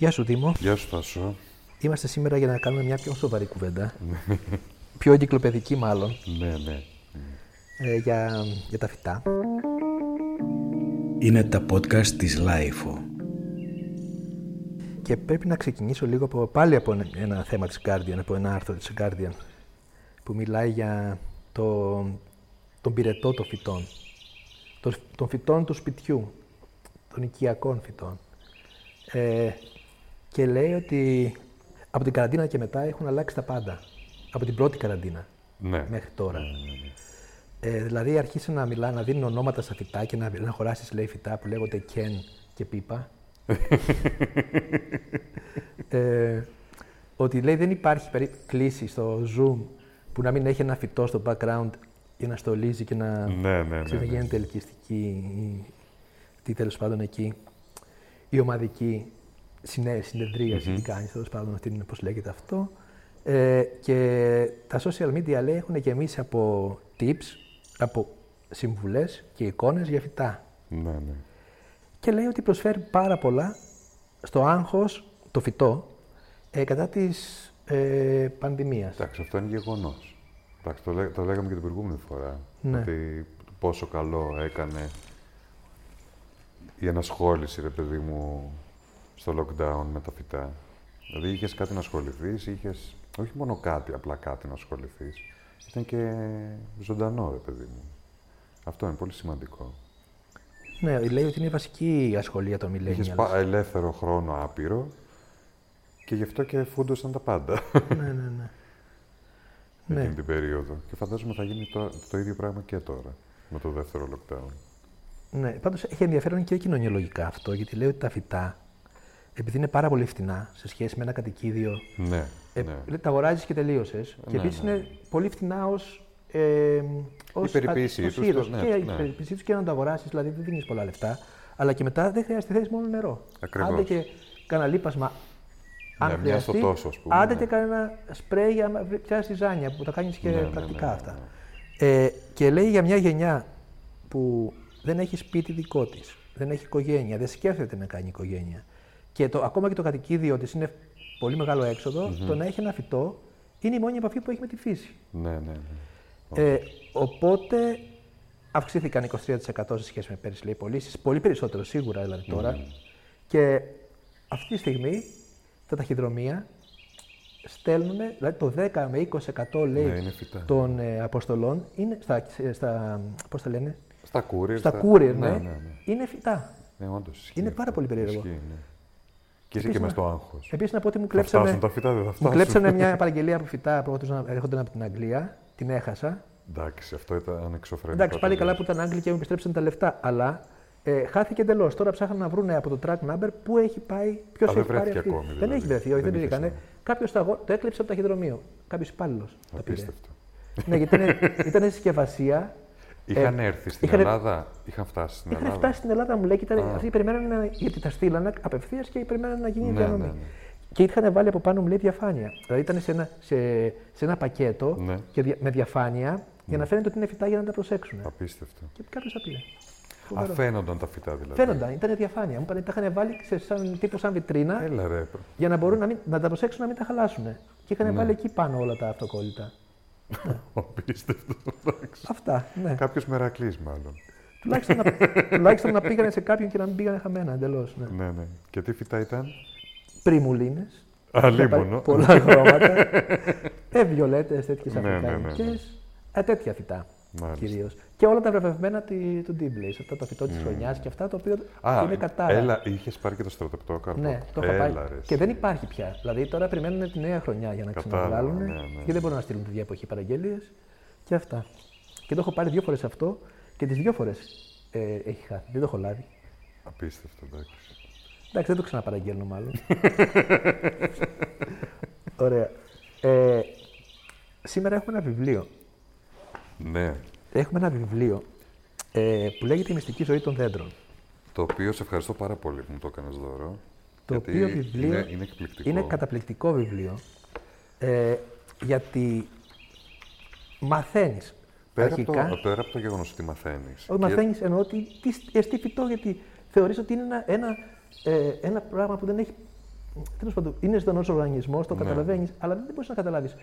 Γεια σου, Δήμο. Γεια σου, Τάσο. Είμαστε σήμερα για να κάνουμε μια πιο σοβαρή κουβέντα. πιο εγκυκλοπαιδική, μάλλον. Ναι, ναι. Ε, για, για τα φυτά. Είναι τα podcast της Lifeo. Και πρέπει να ξεκινήσω λίγο από, πάλι από ένα, ένα θέμα της Guardian, από ένα άρθρο της Guardian, που μιλάει για το, τον πυρετό των φυτών. Των, των φυτών του σπιτιού, των οικιακών φυτών. Ε, και λέει ότι από την καραντίνα και μετά έχουν αλλάξει τα πάντα. Από την πρώτη καραντίνα ναι. μέχρι τώρα. Ναι, ναι, ναι. Ε, δηλαδή αρχίσει να μιλά, να δίνουν ονόματα στα φυτά και να, να χωράσεις λέει φυτά που λέγονται Κεν και Πίπα. ε, ότι λέει δεν υπάρχει περί... κλίση στο Zoom που να μην έχει ένα φυτό στο background για να στολίζει και να Ναι, ναι, ναι, ναι. γίνεται ελκυστική ή τι τέλος πάντων εκεί η ομαδική συνέ, συνεδρίαση τι κάνεις τέλος πάντων αυτή είναι πώς λέγεται αυτό. Ε, και τα social media λέει έχουν γεμίσει από tips, από συμβουλές και εικόνες για φυτά. ναι, ναι. Και λέει ότι προσφέρει πάρα πολλά στο άγχος, το φυτό, ε, κατά της ε, πανδημίας. Εντάξει, αυτό είναι γεγονός. Εντάξει, το, λέ- το λέγαμε και την προηγούμενη φορά. Ναι. Ότι πόσο καλό έκανε η ενασχόληση, ρε παιδί μου, στο lockdown με τα φυτά. Δηλαδή είχες κάτι να ασχοληθείς, είχες όχι μόνο κάτι, απλά κάτι να ασχοληθείς. Ήταν και ζωντανό, ρε παιδί μου. Αυτό είναι πολύ σημαντικό. Ναι, λέει ότι είναι η βασική ασχολία των Είχες millennials. ελεύθερο χρόνο άπειρο και γι' αυτό και φούντωσαν τα πάντα ναι, ναι, ναι. εκείνη ναι. την περίοδο. Και φαντάζομαι θα γίνει το, το ίδιο πράγμα και τώρα, με το δεύτερο lockdown. ναι. Πάντως έχει ενδιαφέρον και κοινωνιολογικά αυτό, γιατί λέει ότι τα φυτά, επειδή είναι πάρα πολύ φτηνά σε σχέση με ένα κατοικίδιο, Ναι, ε, ναι. λέει, τα αγοράζεις και τελείωσες. και Ναι, επίσης ναι. είναι πολύ φτηνά ως. Ε, ως, περιποίησή ως τους, είδος. ναι, και η ναι. περιποίησή τους και να το αγοράσεις, δηλαδή δεν δίνεις πολλά λεφτά. Αλλά και μετά δεν χρειάζεται, θέλεις μόνο νερό. Ακριβώς. Άντε και κανένα λίπασμα. Αν Ναι, μια στο χρειαστεί, τόσο, ας πούμε, Άντε ναι. και κανένα σπρέι για να πιάσεις ζάνια που τα κάνεις και Ναι, ναι, πρακτικά ναι, ναι, αυτά. Ε, και λέει για μια γενιά που δεν έχει σπίτι δικό της, δεν έχει οικογένεια, δεν σκέφτεται να κάνει οικογένεια. Και το, ακόμα και το κατοικίδιο της είναι πολύ μεγάλο έξοδο, το να έχει ένα φυτό είναι η μόνη επαφή που έχει με τη φύση. Ναι, ναι, ναι. Ε, οπότε αυξήθηκαν 23% σε σχέση με πέρυσι, λέει, πωλήσεις. Πολύ περισσότερο σίγουρα δηλαδή τώρα. Και αυτή τη στιγμή τα ταχυδρομεία στέλνουν, δηλαδή το 10 με 20% λέει Ναι, είναι φυτά. των ε, αποστολών είναι στα, στα, πώς τα λένε, Στα courier. στα courier, ναι, ναι, ναι, ναι. είναι φυτά. Ναι, όντως, ισχύει Είναι αυτό. πάρα πολύ περίεργο. Ισχύει, ναι. Και είσαι Επίσης και να- μες στο άγχος. Επίσης να πω ότι μου Θα κλέψανε, φτάσουν τα φυτά, δεν θα μου φτάσουν. κλέψανε μια παραγγελία από φυτά που έρχονταν από την Αγγλία, την έχασα. Εντάξει, αυτό ήταν εξωφρενικό. Εντάξει, πάλι καλά τελείως. που ήταν Άγγλοι και μου επιστρέψαν τα λεφτά. Αλλά ε, χάθηκε εντελώς. Τώρα ψάχναν να βρουν από το track number πού έχει πάει, ποιος Α, έχει δεν πάρει βρέθηκε αυτή. ακόμη, Δεν δηλαδή. έχει βρεθεί, όχι, δεν, Δεν δεν είχε έκανε. Κάποιος το έκλειψε από το ταχυδρομείο. Κάποιος υπάλληλος. τα πήρε. Απίστευτο. ναι, γιατί ήταν, ήταν συσκευασία. Είχαν έρθει στην είχαν- Ελλάδα, είχαν φτάσει στην Είχαν Ελλάδα; φτάσει στην Ελλάδα, μου λέει, και ήταν, Α. αυτοί περιμένανε να, γιατί τα στείλανε απευθείας και περιμένανε να γίνει η Ναι, διανομή. ναι, ναι. Και είχαν βάλει από πάνω, μου λέει, διαφάνεια. Δηλαδή ήταν σε ένα, σε, σε ένα πακέτο Ναι. και δια- με διαφάνεια για να φαίνεται ότι είναι φυτά για να τα προσέξουν. Απίστευτο. Και κάποιος τα πήρε. Α, Φοβερό. φαίνονταν τα φυτά δηλαδή. Φαίνονταν, ήταν διαφάνεια. Μου είπαν, τα είχαν βάλει σε σαν, τύπου σαν βιτρίνα Έλα ρε. για να μπορούν να, μην, να τα προσέξουν να μην τα χαλάσουν. Και είχαν Ναι. βάλει εκεί πάνω όλα τα αυτοκόλλητα. Απίστευτος. εντάξει. Αυτά, ναι. Κάποιος μερακλής μάλλον. τουλάχιστον, να, τουλάχιστον να πήγανε σε κάποιον και να μην πήγανε χαμένα εντελώς. Ναι. Ναι, ναι. Και τι φυτά ήταν; Πριμουλίνες. Αλίμονο. Πολλά χρώματα. ε, βιολέτες, τέτοιες Ναι, ναι, ναι, ναι. αφρικανικέ. Ε, τέτοια φυτά. Μάλιστα. Κυρίως. Και όλα τα βραβευμένα τη- του Ντίμπλεϊ. Αυτά το φυτό της χρονιάς και αυτά το οποίο Α, είναι κατάρα. έλα, είχες πάρει και το στρατοπτόκαρπο. Ναι, το είχα έλα, πάει. ρε, Και δεν υπάρχει πια. Δηλαδή τώρα περιμένουν τη νέα χρονιά για να Κατάλαβα, ξαναβγάλουν. ναι, ναι. Και δεν μπορούν να στείλουν τη εποχή παραγγελίες και αυτά. Και το έχω πάρει δύο φορές αυτό και τις δύο φορές ε, έχει χάθει. Δεν το έχω λάβει. Απίστευτο, εντάξει. Εντάξει, δεν το ξαναπαραγγέλνω μάλλον. Ωραία. Ε, σήμερα έχουμε ένα βιβλίο. Ναι. Έχουμε ένα βιβλίο ε, που λέγεται Η μυστική ζωή των δέντρων. Το οποίο σε ευχαριστώ πάρα πολύ που μου το έκανες δώρο. Το γιατί οποίο βιβλίο είναι, είναι εκπληκτικό. είναι καταπληκτικό βιβλιο. Ε, γιατί μαθαίνεις Πέρα από, αρχικά. το, πέρα από το γεγονός ότι μαθαίνεις. Όχι, μαθαίνεις εννοώ ότι τι εστί φυτό, γιατί θεωρείς ότι είναι ένα, ένα, ε, ένα πράγμα που δεν έχει Τέλος πάντων, είναι ζωντανό οργανισμός, το Ναι. καταλαβαίνεις, αλλά δεν μπορείς να καταλάβεις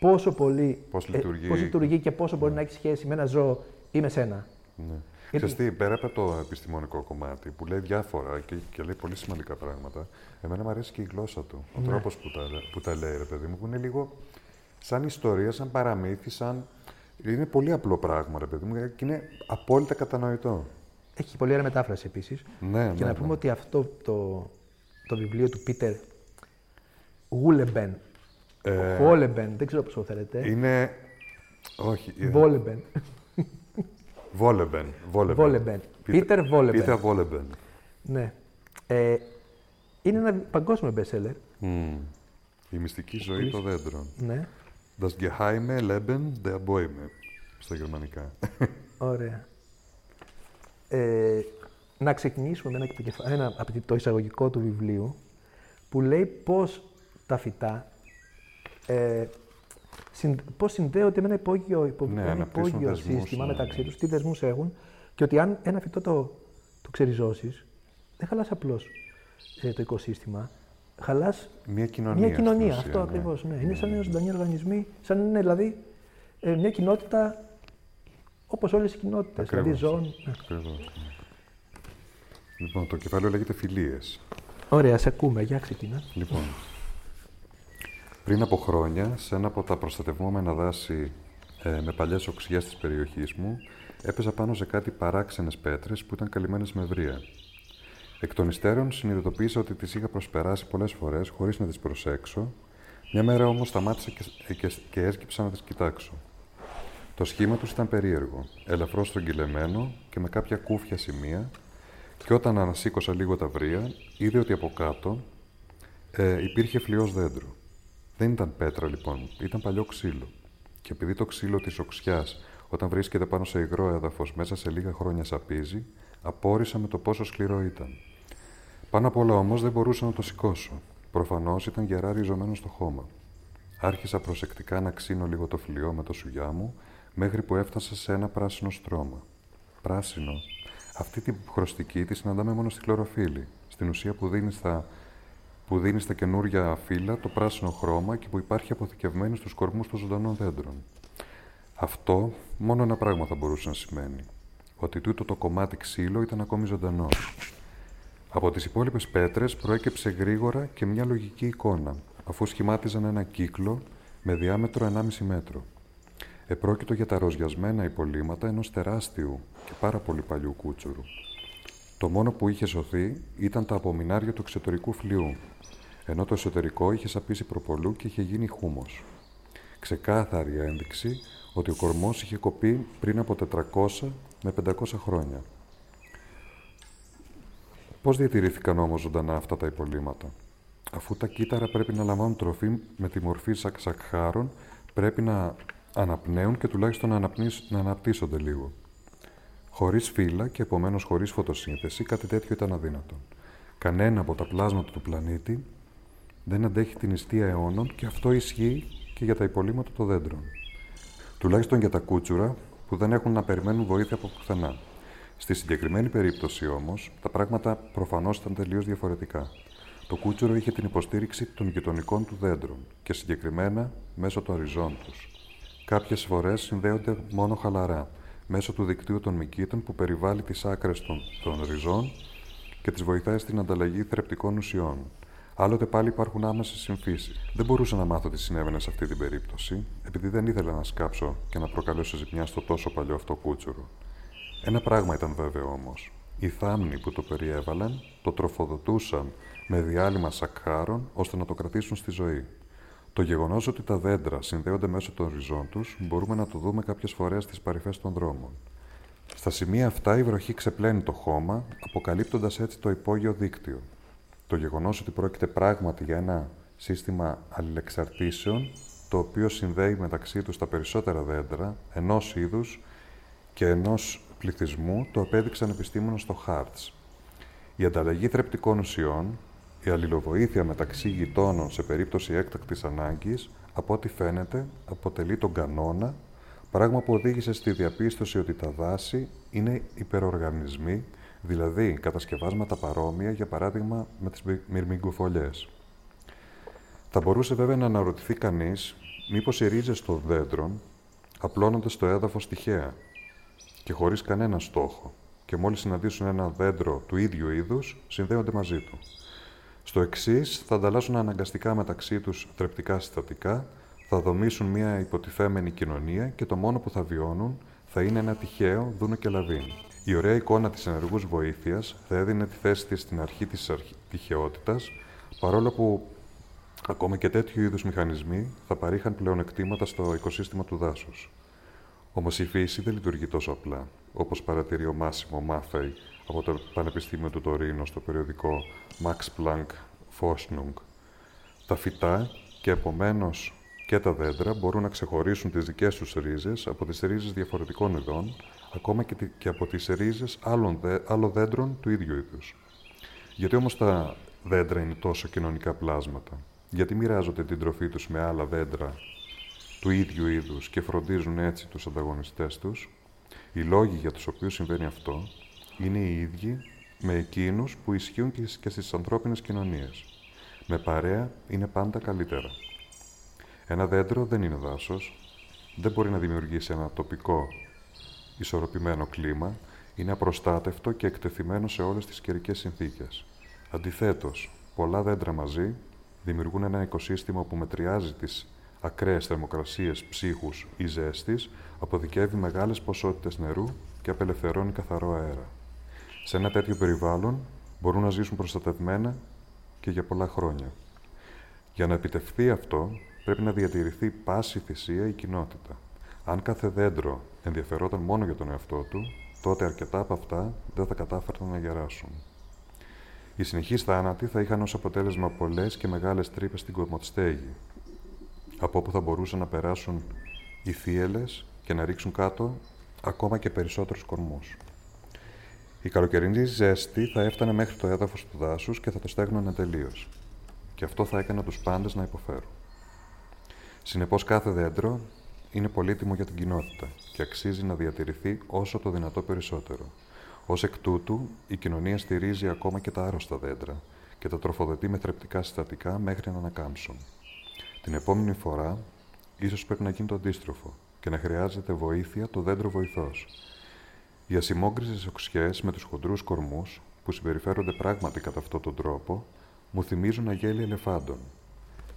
πόσο πολύ. Πώς ε, λειτουργεί. πώς λειτουργεί και πόσο μπορεί να έχει σχέση με ένα ζώο ή με σένα. Ναι. Γιατί- Ξέρεις τι, πέρα από το επιστημονικό κομμάτι που λέει διάφορα και, και λέει πολύ σημαντικά πράγματα, εμένα μου αρέσει και η γλώσσα του. Ο Ναι. τρόπος που τα, που τα λέει, ρε παιδί μου, που είναι λίγο σαν ιστορία, σαν παραμύθι, σαν... Είναι πολύ απλό πράγμα, ρε παιδί μου, και είναι απόλυτα κατανοητό. Έχει πολύ ωραία μετάφραση επίσης. Ναι, Και ναι, να πούμε ναι. ότι αυτό το, το βιβλίο του Πίτερ Γούλεμπεν. Ε, Βόλεμπεν, δεν ξέρω πώς το θέλετε. Είναι... Όχι. ε, Βόλεμπεν. Βόλεμπεν. Βόλεμπεν. Βόλεμπεν. Πίτερ Βόλεμπεν. Πίτερ Βόλεμπεν. Ναι. Ε, είναι ένα παγκόσμιο bestseller. Μμμ. Η μυστική ζωή των δέντρων. Ναι. Das geheime Leben der Bäume. Στα γερμανικά. Ωραία. Ε, να ξεκινήσουμε με ένα, επικεφα- ένα από το εισαγωγικό του βιβλίου που λέει πώς τα φυτά ε, συν, πώς συνδέονται με ένα υπόγειο, υπο, Ναι, ένα αναπτύσσουν υπόγειο δεσμούς, σύστημα ναι. μεταξύ τους, τι δεσμούς έχουν και ότι αν ένα φυτό το, το ξεριζώσεις, δεν χαλάς απλώς ε, το οικοσύστημα, χαλάς Μια κοινωνία. μια κοινωνία. στην ουσία, αυτό ναι. ακριβώς. Ναι. Είναι σαν είναι ζωντανοί οργανισμοί, σαν είναι δηλαδή ε, μια κοινότητα όπως όλες οι κοινότητες, δηλαδή Ακριβώς. ζώων. Ναι. Ακριβώς, ναι. Λοιπόν, το κεφάλαιο λέγεται φιλίες. Ωραία, σε ακούμε. Για ξεκινά. Λοιπόν, πριν από χρόνια, σε ένα από τα προστατευόμενα δάση ε, με παλιές οξυγιές της περιοχής μου, έπαιζα πάνω σε κάτι παράξενες πέτρες που ήταν καλυμμένες με βρύα. Εκ των υστέρων συνειδητοποίησα ότι τις είχα προσπεράσει πολλές φορές χωρίς να τις προσέξω. Μια μέρα όμως σταμάτησα και, και, και έσκυψα να τις κοιτάξω. Το σχήμα τους ήταν περίεργο, ελαφρώς στρογγυλεμένο και με κάποια κούφια σημεία και όταν ανασήκωσα λίγο τα βρύα, είδε ότι από κάτω ε, υπήρχε φλοιός δέντρο. Δεν ήταν πέτρα λοιπόν, ήταν παλιό ξύλο. Και επειδή το ξύλο της οξιάς, όταν βρίσκεται πάνω σε υγρό έδαφος, μέσα σε λίγα χρόνια σαπίζει, απόρρισα με το πόσο σκληρό ήταν. Πάνω απ' όλα όμως δεν μπορούσα να το σηκώσω. Προφανώς ήταν γερά ριζωμένο στο χώμα. Άρχισα προσεκτικά να ξύνω λίγο το φλοιό με το σουγιά μου, μέχρι που έφτασα σε ένα πράσινο στρώμα. Πράσινο. Αυτή την χρωστική τη συναντάμε μόνο στη χλωροφύλλη. Στην ουσία που δίνεις στα, που δίνεις στα καινούρια φύλλα το πράσινο χρώμα και που υπάρχει αποθηκευμένη στους κορμούς των ζωντανών δέντρων. Αυτό μόνο ένα πράγμα θα μπορούσε να σημαίνει. Ότι τούτο το κομμάτι ξύλο ήταν ακόμη ζωντανό. Από τις υπόλοιπες πέτρες προέκυψε γρήγορα και μια λογική εικόνα, αφού σχημάτιζαν ένα κύκλο με διάμετρο 1,5 μέτρο. Επρόκειτο για τα ροζιασμένα υπολείμματα ενός τεράστιου και πάρα πολύ παλιού κούτσουρου. Το μόνο που είχε σωθεί ήταν τα απομεινάρια του εξωτερικού φλοιού, ενώ το εσωτερικό είχε σαπίσει προπολού και είχε γίνει χούμος. Ξεκάθαρη ένδειξη ότι ο κορμός είχε κοπεί πριν από 400 με 500 χρόνια. Πώς διατηρήθηκαν όμως ζωντανά αυτά τα υπολείμματα; Αφού τα κύτταρα πρέπει να λαμβάνουν τροφή με τη μορφή σακσακχάρων, πρέπει να αναπνέουν και τουλάχιστον να, αναπνίσ- να αναπτύσσονται λίγο. Χωρίς φύλλα και επομένως χωρίς φωτοσύνθεση, κάτι τέτοιο ήταν αδύνατο. Κανένα από τα πλάσματα του πλανήτη δεν αντέχει την νηστεία αιώνων και αυτό ισχύει και για τα υπολείμματα των δέντρων. Τουλάχιστον για τα κούτσουρα που δεν έχουν να περιμένουν βοήθεια από πουθενά. Στη συγκεκριμένη περίπτωση όμως, τα πράγματα προφανώς ήταν τελείως διαφορετικά. Το κούτσουρο είχε την υποστήριξη των γειτονικών του δέντρων και συγκεκριμένα μέσω των ριζών του. Κάποιες φορές συνδέονται μόνο χαλαρά, μέσω του δικτύου των μυκήτων που περιβάλλει τις άκρες των, των ριζών και τις βοηθάει στην ανταλλαγή θρεπτικών ουσιών. Άλλοτε πάλι υπάρχουν άμεσες συμφίσεις. Δεν μπορούσα να μάθω τι συνέβαινε σε αυτή την περίπτωση, επειδή δεν ήθελα να σκάψω και να προκαλέσω ζημιά στο τόσο παλιό αυτό κούτσουρο. Ένα πράγμα ήταν βέβαιο όμως. Οι θάμνοι που το περιέβαλαν το τροφοδοτούσαν με διάλειμμα σακχάρων ώστε να το κρατήσουν στη ζωή. Το γεγονός ότι τα δέντρα συνδέονται μέσω των ριζών τους μπορούμε να το δούμε κάποιες φορές στις παρυφές των δρόμων. Στα σημεία αυτά η βροχή ξεπλένει το χώμα, αποκαλύπτοντας έτσι το υπόγειο δίκτυο. Το γεγονός ότι πρόκειται πράγματι για ένα σύστημα αλληλεξαρτήσεων, το οποίο συνδέει μεταξύ τους τα περισσότερα δέντρα ενός είδους και ενός πληθυσμού, το απέδειξαν επιστήμονες στο Hartz. Η ανταλλαγή θρεπτικών ουσιών, η αλληλοβοήθεια μεταξύ γειτόνων σε περίπτωση έκτακτης ανάγκης, από ό,τι φαίνεται, αποτελεί τον κανόνα, πράγμα που οδήγησε στη διαπίστωση ότι τα δάση είναι υπεροργανισμοί, δηλαδή κατασκευάσματα παρόμοια, για παράδειγμα με τις μυρμηγκοφολιές. Θα μπορούσε βέβαια να αναρωτηθεί κανείς μήπως οι ρίζες των δέντρων απλώνονται στο έδαφος τυχαία και χωρίς κανένα στόχο και μόλις συναντήσουν ένα δέντρο του ίδιου είδους, συνδέονται μαζί του. Στο εξής, θα ανταλλάσσουν αναγκαστικά μεταξύ τους θρεπτικά συστατικά, θα δομήσουν μια υποτιθέμενη κοινωνία και το μόνο που θα βιώνουν θα είναι ένα τυχαίο δούνο και λαβίν. Η ωραία εικόνα της ενεργούς βοήθειας θα έδινε τη θέση της στην αρχή της τυχαιότητας, παρόλο που ακόμα και τέτοιου είδους μηχανισμοί θα παρήχαν πλεονεκτήματα στο οικοσύστημα του δάσους. Όμως η φύση δεν λειτουργεί τόσο απλά, όπως παρατηρεί ο Μάσιμο Μάφεϊ από το Πανεπιστήμιο του Τωρίνο στο περιοδικό Max Planck Forschung. Τα φυτά και επομένως και τα δέντρα μπορούν να ξεχωρίσουν τις δικές τους ρίζες από τις ρίζες διαφορετικών ειδών, ακόμα και από τις ρίζες άλλων, άλλων δέντρων του ίδιου είδους. Γιατί όμως τα δέντρα είναι τόσο κοινωνικά πλάσματα, γιατί μοιράζονται την τροφή τους με άλλα δέντρα του ίδιου είδους και φροντίζουν έτσι τους ανταγωνιστές τους, οι λόγοι για τους οποίους συμβαίνει αυτό είναι οι ίδιοι με εκείνους που ισχύουν και στις ανθρώπινες κοινωνίες. Με παρέα είναι πάντα καλύτερα. Ένα δέντρο δεν είναι δάσος, δεν μπορεί να δημιουργήσει ένα τοπικό ισορροπημένο κλίμα, είναι απροστάτευτο και εκτεθειμένο σε όλες τις καιρικές συνθήκες. Αντιθέτως, πολλά δέντρα μαζί δημιουργούν ένα οικοσύστημα που μετριάζει τις ακραίες θερμοκρασίες ψύχους ή ζέστης, αποδικεύει μεγάλες ποσότητες νερού και απελευθερώνει καθαρό αέρα. Σε ένα τέτοιο περιβάλλον μπορούν να ζήσουν προστατευμένα και για πολλά χρόνια. Για να επιτευχθεί αυτό, πρέπει να διατηρηθεί πάση θυσία η κοινότητα. Αν κάθε δέντρο ενδιαφερόταν μόνο για τον εαυτό του, τότε αρκετά από αυτά δεν θα κατάφεραν να γεράσουν. Οι συνεχείς θάνατοι θα είχαν ως αποτέλεσμα πολλές και μεγάλες τρύπες στην κομμωτστέγη, από όπου θα μπορούσαν να περάσουν οι θύελες και να ρίξουν κάτω ακόμα και περισσότερους κορμούς. Η καλοκαιρινή ζέστη θα έφτανε μέχρι το έδαφος του δάσους και θα το στέγνωνε τελείως. Και αυτό θα έκανε τους πάντες να υποφέρουν. Συνεπώς κάθε δέντρο είναι πολύτιμο για την κοινότητα και αξίζει να διατηρηθεί όσο το δυνατό περισσότερο. Ως εκ τούτου, η κοινωνία στηρίζει ακόμα και τα άρρωστα δέντρα και τα τροφοδοτεί με θρεπτικά συστατικά μέχρι να ανακάμψουν. Την επόμενη φορά, ίσως πρέπει να γίνει το αντίστροφο και να χρειάζεται βοήθεια το δέντρο βοηθός. Οι ασημόγκριζες οξιές με τους χοντρούς κορμούς, που συμπεριφέρονται πράγματι κατά αυτόν τον τρόπο, μου θυμίζουν αγέλη ελεφάντων.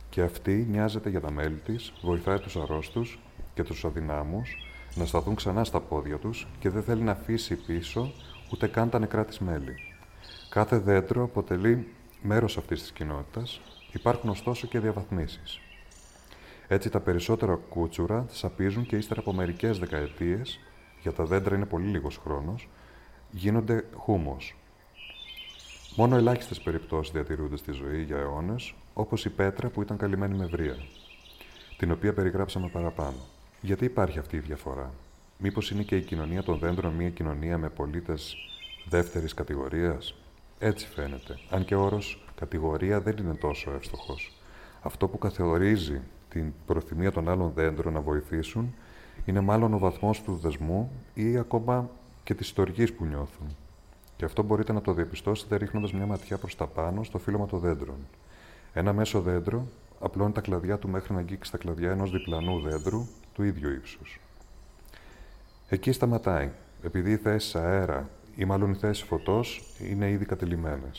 Και αυτή νοιάζεται για τα μέλη της, βοηθάει τους αρρώστους και τους αδυνάμους να σταθούν ξανά στα πόδια τους και δεν θέλει να αφήσει πίσω ούτε καν τα νεκρά της μέλη. Κάθε δέντρο αποτελεί μέρος αυτής της κοινότητας, υπάρχουν ωστόσο και διαβαθμίσεις. Έτσι τα περισσότερα κούτσουρα σαπίζουν και ύστερα από μερικές δεκαετίες, για τα δέντρα είναι πολύ λίγος χρόνος, γίνονται χούμος. Μόνο ελάχιστες περιπτώσεις διατηρούνται στη ζωή για αιώνες, όπως η πέτρα που ήταν καλυμμένη με βρία, την οποία περιγράψαμε παραπάνω. Γιατί υπάρχει αυτή η διαφορά, Μήπως είναι και η κοινωνία των δέντρων μια κοινωνία με πολίτες δεύτερης κατηγορίας; Έτσι φαίνεται, αν και ο όρος κατηγορία δεν είναι τόσο εύστοχος. Αυτό που καθορίζει την προθυμία των άλλων δέντρων να βοηθήσουν είναι μάλλον ο βαθμός του δεσμού ή ακόμα και της στοργής που νιώθουν. Και αυτό μπορείτε να το διαπιστώσετε ρίχνοντας μια ματιά προς τα πάνω στο φύλλωμα των δέντρων. Ένα μέσο δέντρο απλώνει τα κλαδιά του μέχρι να αγγίξει τα κλαδιά ενός διπλανού δέντρου του ίδιου ύψους. Εκεί σταματάει, επειδή οι θέσεις αέρα ή μάλλον οι θέσεις φωτός είναι ήδη κατελημένε.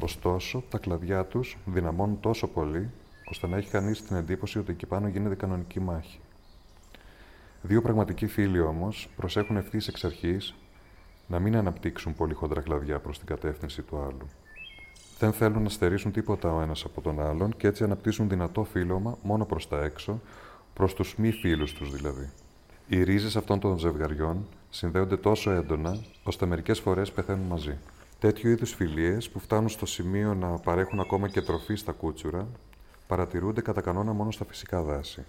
Ωστόσο, τα κλαδιά τους δυναμώνουν τόσο πολύ ώστε να έχει κανείς την εντύπωση ότι εκεί πάνω γίνεται κανονική μάχη. Δύο πραγματικοί φίλοι όμως προσέχουν ευθύς εξ αρχής να μην αναπτύξουν πολύ χοντρά κλαδιά προς την κατεύθυνση του άλλου. Δεν θέλουν να στερήσουν τίποτα ο ένας από τον άλλον και έτσι αναπτύσσουν δυνατό φύλλωμα μόνο προς τα έξω, προς τους μη φίλους τους δηλαδή. Οι ρίζες αυτών των ζευγαριών συνδέονται τόσο έντονα, ώστε μερικές φορές πεθαίνουν μαζί. Τέτοιου είδους φιλίες που φτάνουν στο σημείο να παρέχουν ακόμα και τροφή στα κούτσουρα, παρατηρούνται κατά κανόνα μόνο στα φυσικά δάση.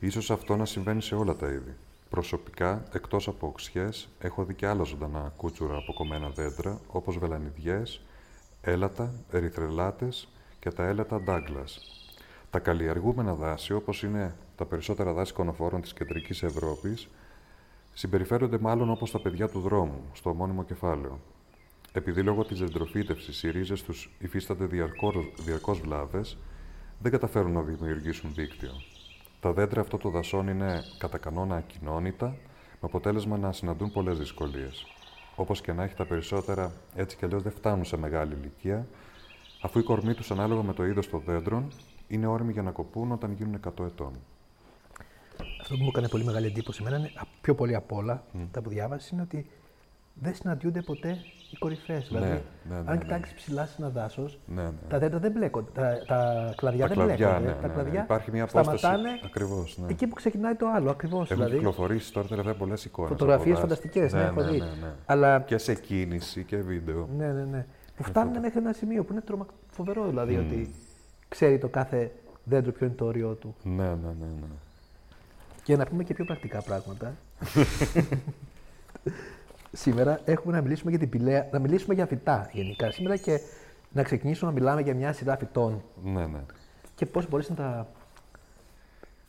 Ίσως αυτό να συμβαίνει σε όλα τα είδη. Προσωπικά, εκτός από οξιές, έχω δει και άλλα ζωντανά κούτσουρα από κομμένα δέντρα, όπως βελανιδιές, έλατα, ερυθρελάτες και τα έλατα Douglas. Τα καλλιεργούμενα δάση, όπως είναι τα περισσότερα δάση κονοφόρων της κεντρικής Ευρώπης, συμπεριφέρονται μάλλον όπως τα παιδιά του δρόμου, στο ομώνυμο κεφάλαιο. Επειδή λόγω της δεντροφύτευσης οι ρίζες τους υφίστανται διαρκώς βλάβες, δεν καταφέρουν να δημιουργήσουν δίκτυο. Τα δέντρα αυτό των δασών είναι κατά κανόνα ακοινώνητα, με αποτέλεσμα να συναντούν πολλές δυσκολίες. Όπως και να έχει τα περισσότερα, έτσι κι αλλιώς δεν φτάνουν σε μεγάλη ηλικία, αφού η κορμή τους, ανάλογα με το είδος των δέντρων, είναι όριμοι για να κοπούν όταν γίνουν 100 ετών. Αυτό που μου έκανε πολύ μεγάλη εντύπωση εμένα είναι α- πιο πολύ απ' όλα τα που διάβασα είναι ότι δεν συναντιούνται ποτέ οι κορυφέ. δηλαδή, ναι, ναι, αν ναι. κοιτάξεις ψηλά σε ένα δάσος, Ναι, ναι. τα δέντρα δεν μπλέκονται. Τα, τα κλαδιά Τα δεν κλαδιά, μπλέκονται. ναι, τα ναι, ναι. κλαδιά Υπάρχει μια απόσταση. σταματάνε Ακριβώς, ναι. εκεί που ξεκινάει το άλλο. Ακριβώς. Έχουν Δηλαδή, κυκλοφορήσει τώρα τελευταία πολλές εικόνες. Φωτογραφίες φανταστικές, ναι, έχω δει. Αλλά Και σε κίνηση και βίντεο. Ναι, ναι, ναι. Που φτάνουν μέχρι ένα σημείο που είναι τρομα... φοβερό δηλαδή Mm. ότι ξέρει το κάθε δέντρο ποιο είναι το όριό του. Ναι, ναι, ναι. ναι. Και να πούμε και πιο πρακτικά πράγματα. Σήμερα έχουμε να μιλήσουμε για την πηλαία, να μιλήσουμε για φυτά γενικά σήμερα και να ξεκινήσουμε να μιλάμε για μια σειρά φυτών ναι, ναι. και πώς μπορείς να τα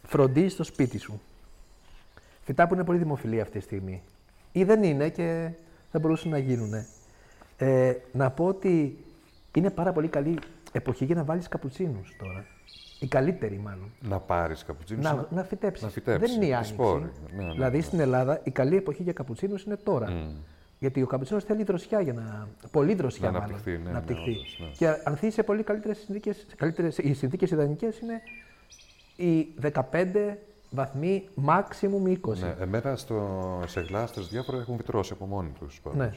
φροντίζεις στο σπίτι σου. Φυτά που είναι πολύ δημοφιλή αυτή τη στιγμή. Ή δεν είναι και θα μπορούσαν να γίνουν. Ε, να πω ότι είναι πάρα πολύ καλή εποχή για να βάλεις καπουτσίνους τώρα. Η καλύτερη μάλλον. Να πάρεις καπουτσίνο. Να, να φυτέψεις. να φυτέψεις, Δεν είναι η τη άνοιξη. σπόρη. Ναι, ναι, δηλαδή ναι. στην Ελλάδα η καλή εποχή για καπουτσίνους είναι τώρα. Μμ. Γιατί ο καπουτσίνος θέλει δροσιά για να. Πολύ δροσιά Να μάλλον. αναπτυχθεί, ναι, να ναι, αναπτυχθεί. όντως, ναι. Και ανθίσει σε πολύ καλύτερες συνθήκε. Καλύτερες, οι συνθήκες ιδανικές είναι οι 15 βαθμοί, maximum 20. Ναι, εμένα στο, σε γλάστρες διάφορα έχουν βιτρώσει από μόνοι τους. Ναι.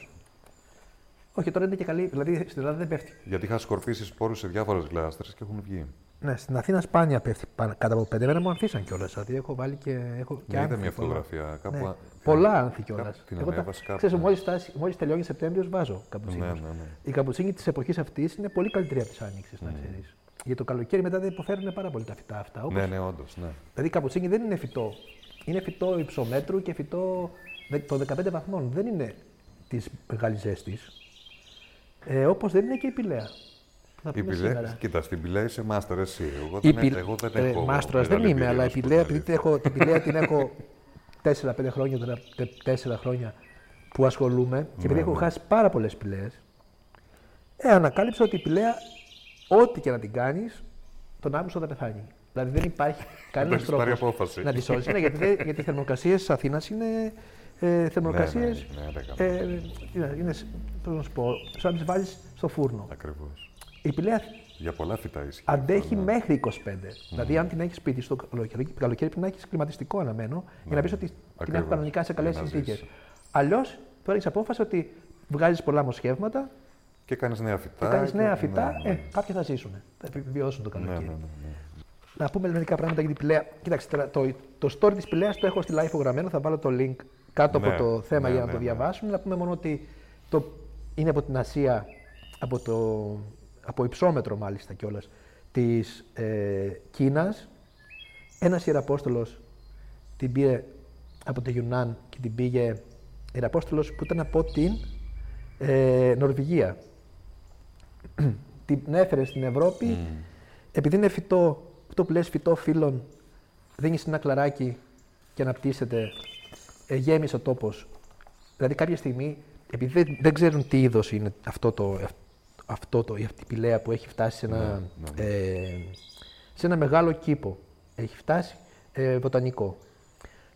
Όχι, τώρα είναι και καλή. Δηλαδή στην Ελλάδα δεν πέφτει. Γιατί είχα σκορπίσει σπόρους σε διάφορες γλάστρες και έχουν βγει. Ναι, στην Αθήνα σπάνια πέφτει πάνω- κάτω από 5. Εμένα μου ανθίσαν κιόλας. Δηλαδή έχω βάλει και. Έχω και Ναι, είδα άνθη μια πολλά. φωτογραφία. Κάπου, Ναι. α- Πολλά άνθη κιόλας. Κάπου την ανέβασε κάπου, Ξέρεις, ναι. μόλις, φτάσει- μόλις τελειώνει Σεπτέμβριος, βάζω καπουτσίνους. Ναι, ναι, ναι. Η καπουτσίνη της εποχής αυτής είναι πολύ καλύτερη από τις άνοιξες, να ξέρεις. Για το καλοκαίρι μετά δεν υποφέρουν πάρα πολύ τα φυτά αυτά. Όπως... Ναι, ναι, όντως. Ναι. Δηλαδή η καπουτσίνη δεν είναι φυτό. Είναι φυτό υψομέτρου και φυτό δε- των 15 βαθμών. Δεν είναι της μεγάλης ζέστης. Ε, Όπως δεν είναι και η πηλαία. Θα Η πούμε πηλαία, σήμερα. κοίτα, στην πηλαία είσαι μάστερ εσύ. Εγώ Η δεν, πη- εγώ δεν ε, έχω. μάστορας δεν μεγάλη είμαι, εμπειρία, αλλά η να σου πω πηλαία, την επειδή αλήθεια. την, έχω, την πηλαία την έχω 4-5 χρόνια, τώρα, τε- 4 χρόνια που ασχολούμαι και επειδή Ναι, έχω ναι. χάσει πάρα πολλές πηλαίε, ε, ανακάλυψα ότι η πηλαία, ό,τι και να την κάνεις, τον Αύγουστο θα πεθάνει. Δηλαδή δεν υπάρχει κανένας έχεις πάρει τρόπος απόφαση. να τη σώσεις. Ναι, γιατί, δεν- γιατί οι θερμοκρασίες τη Αθήνας είναι ε, θερμοκρασίες. Ναι, ναι, ναι, δεν κάνω. ε, είναι, είναι, πώς να σου πω, σαν να τις βάλει στο φούρνο. Ακριβώς. Η πηλαία Για πολλά φυτά ισχύει. αντέχει αυτό, ναι. μέχρι 25. Δηλαδή, αν την έχεις σπίτι στο καλοκαίρι, καλοκαίρι πρέπει να έχεις κλιματιστικό αναμένο για να πεις ότι την Ακριβώς. έχω κανονικά σε καλές Για να συνθήκες. ζήσει. Αλλιώς, τώρα έχεις απόφαση ότι βγάζεις πολλά μοσχεύματα Και κάνεις νέα φυτά. και κάνεις νέα και- φυτά. ναι, Ε, ναι. κάποια θα ζήσουν. Θα επιβιώσουν το Ναι, ναι, καλοκαίρι. ναι, ναι. Να πούμε μερικά πράγματα για την πηλαία. Κοίταξε, τώρα, το, το story της πηλαίας το έχω στη live γραμμένο. Θα βάλω το link κάτω Ναι, από το θέμα ναι, για να ναι, το ναι. διαβάσουν. Να πούμε μόνο ότι το, είναι από την Ασία, από, το, από υψόμετρο μάλιστα κιόλας, της ε, Κίνας. Ένας ιεραπόστολος την πήρε από το Γιουνάν και την πήγε. Ιεραπόστολος που ήταν από την ε, Νορβηγία. την έφερε στην Ευρώπη επειδή είναι φυτό, αυτό που λες φυτό φύλλων, δίνεις ένα κλαράκι και αναπτύσσεται, ε, γέμισε ο τόπος. Δηλαδή κάποια στιγμή, επειδή δεν, δεν ξέρουν τι είδος είναι αυτό το, αυτό το, η αυτή η πιλέα που έχει φτάσει σε ένα, Ναι, ε, σε ένα μεγάλο κήπο, έχει φτάσει ε, βοτανικό.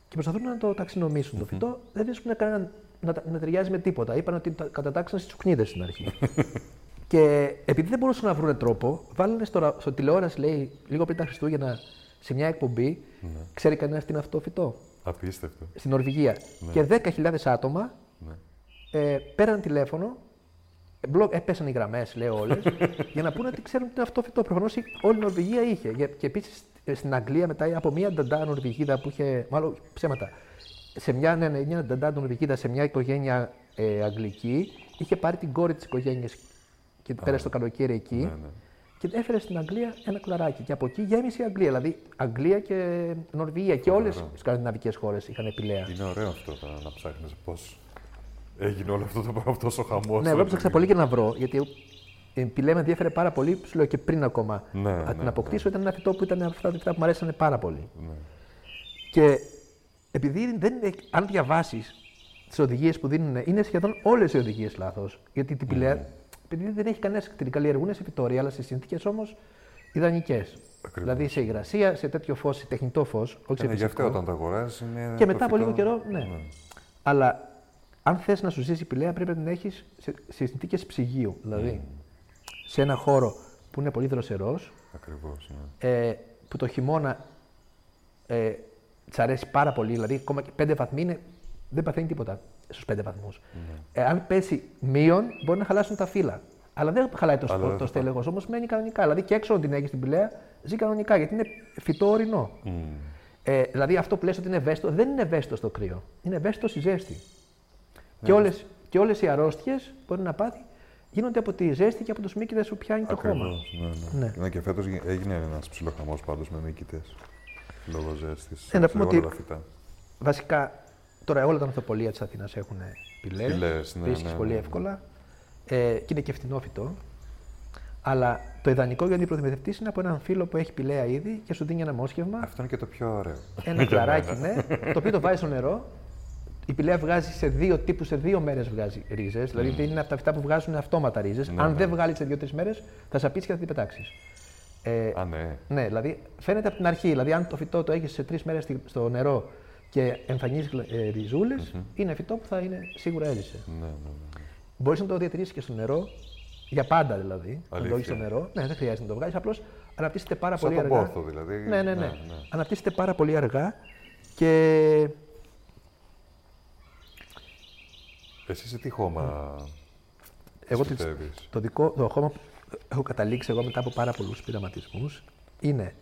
Και προσπαθούν να το ταξινομήσουν το φυτό, δεν βρίσκουν κανέναν να, τα- να ταιριάζει με τίποτα. Είπαν ότι τα κατατάξαν στις τσουκνίδες στην αρχή. και επειδή δεν μπορούσαν να βρουν τρόπο, βάλανε στο, ρα- στο τηλεόραση, λέει, λίγο πριν τα Χριστούγεννα, σε μια εκπομπή, ξέρει κανένας τι είναι αυτό το φυτό; Απίστευτο. Στην Νορβηγία. Και 10.000 άτομα Ναι. ε, πέραν τηλέφωνο, ε, μπλοκ, έπεσαν οι γραμμές, λέω όλες, για να πούνε ότι ξέρουν τι είναι αυτό το φυτό. Προφανώ όλη η Νορβηγία είχε. Για- Και επίσης στην Αγγλία μετά από μια νταντά Νορβηγίδα που είχε. Μάλλον ψέματα. Σε μια, ναι, ναι, μια νταντά Νορβηγίδα σε μια οικογένεια ε, αγγλική είχε πάρει την κόρη της οικογένειας και πέρασε το καλοκαίρι εκεί. Ναι, ναι. Και έφερε στην Αγγλία ένα κλαράκι. Και από εκεί γέμισε η Αγγλία. Δηλαδή Αγγλία και Νορβηγία και όλες οι σκανδιναβικές χώρες είχαν επιλέα. Είναι ωραίο αυτό το, να ψάχνεις πώς έγινε όλο αυτό το πράγμα, αυτό ο χαμό. Ναι, εγώ έψαξα πολύ για να βρω, γιατί η πηλαία με ενδιαφέρε πάρα πολύ, σου λέω και πριν ακόμα Ναι, να την ναι, αποκτήσω. Ήταν ένα φυτό που ήταν αυτά τα φυτά που μου αρέσανε πάρα πολύ. Ναι. Και επειδή δεν, είναι- αν διαβάσεις τις οδηγίες που δίνουν, είναι σχεδόν όλες οι οδηγίες λάθος. Γιατί την πηλαία, επειδή δεν έχει κανένα τελικά καλλιεργούν σε φυτόρια, αλλά σε συνθήκες όμως ιδανικέ. Ακριβώς. Δηλαδή σε υγρασία, σε τέτοιο φως, σε τεχνητό φως, όχι σε Ναι, γι' αυτό φυσικό. όταν το αγοράζεις είναι. Και το μετά από λίγο φυτό- καιρό, ναι. Αλλά αν θες να σου ζήσει η πηλαία, πρέπει να την έχεις σε, σε συνθήκες ψυγείου. Δηλαδή σε ένα χώρο που είναι πολύ δροσερός, Ακριβώς. Ναι. ε, που το χειμώνα ε, της αρέσει πάρα πολύ. Δηλαδή, ακόμα και 5 βαθμοί είναι, δεν παθαίνει τίποτα στους 5 βαθμούς. Ναι. Ε, αν πέσει μείον, μπορεί να χαλάσουν τα φύλλα. Αλλά δεν χαλάει το, Αλλά σπο- δεν το θα- στέλεχο, όμως μένει κανονικά. Δηλαδή και έξω την έχεις την πηλαία, ζει κανονικά γιατί είναι φυτό ορεινό. Μμ. Ε, δηλαδή αυτό που λες ότι είναι ευαίσθητο, δεν είναι ευαίσθητο στο κρύο. Είναι ευαίσθητο στη ζέστη. Ναι. Και, όλες, και όλες οι αρρώστιες μπορεί να πάθει γίνονται από τη ζέστη και από τους μύκητες που πιάνει το χώμα. Ακριβώς, Ναι, ναι. Ναι. ναι. και φέτος έγινε ένας ψιλοχαμός πάντως με μύκητες. Λόγω ζέστης. Ε, να πούμε ότι- τα φυτά. Βασικά, τώρα όλα τα ανθοπολία της Αθήνας έχουν πηλαίες. Πηλαίες, ναι, βρίσκεις ναι, πολύ ναι. εύκολα. Ε, και είναι και φθηνό φυτό. Αλλά το ιδανικό για να την προτιμητευτείς είναι από έναν φίλο που έχει πηλαία ήδη και σου δίνει ένα μόσχευμα. Αυτό είναι και το πιο ωραίο. Ένα κλαράκι, ναι, το οποίο το βάζει στο νερό. Η πηλαία βγάζει σε δύο τύπους, σε δύο μέρες βγάζει ρίζες. Δηλαδή δεν είναι από τα φυτά που βγάζουν αυτόματα ρίζες. Ναι, Αν ναι. δεν βγάλει σε δύο-τρει μέρες, θα σαπίσει και θα την πετάξεις. Ε, Α, ναι. ναι, δηλαδή φαίνεται από την αρχή. Δηλαδή, αν το φυτό το έχεις σε τρεις μέρες στο νερό και εμφανίζεις ε, ριζούλες, είναι φυτό που θα είναι σίγουρα έζησε. Ναι, ναι, ναι. Μπορείς να το διατηρήσεις και στο νερό, για πάντα δηλαδή. Να το Αλήθεια. έχεις στο νερό. Ναι, δεν χρειάζεται να το βγάλεις. Απλώς αναπτύσσεται πάρα Σαν πολύ τον αργά. πόθο δηλαδή. Ναι, ναι, ναι. ναι, ναι. Αναπτύσσεται πάρα πολύ αργά και Εσύ σε τι χώμα εγώ τις- φυτεύεις; το δικό το χώμα που έχω καταλήξει εγώ μετά από πάρα πολλούς πειραματισμούς είναι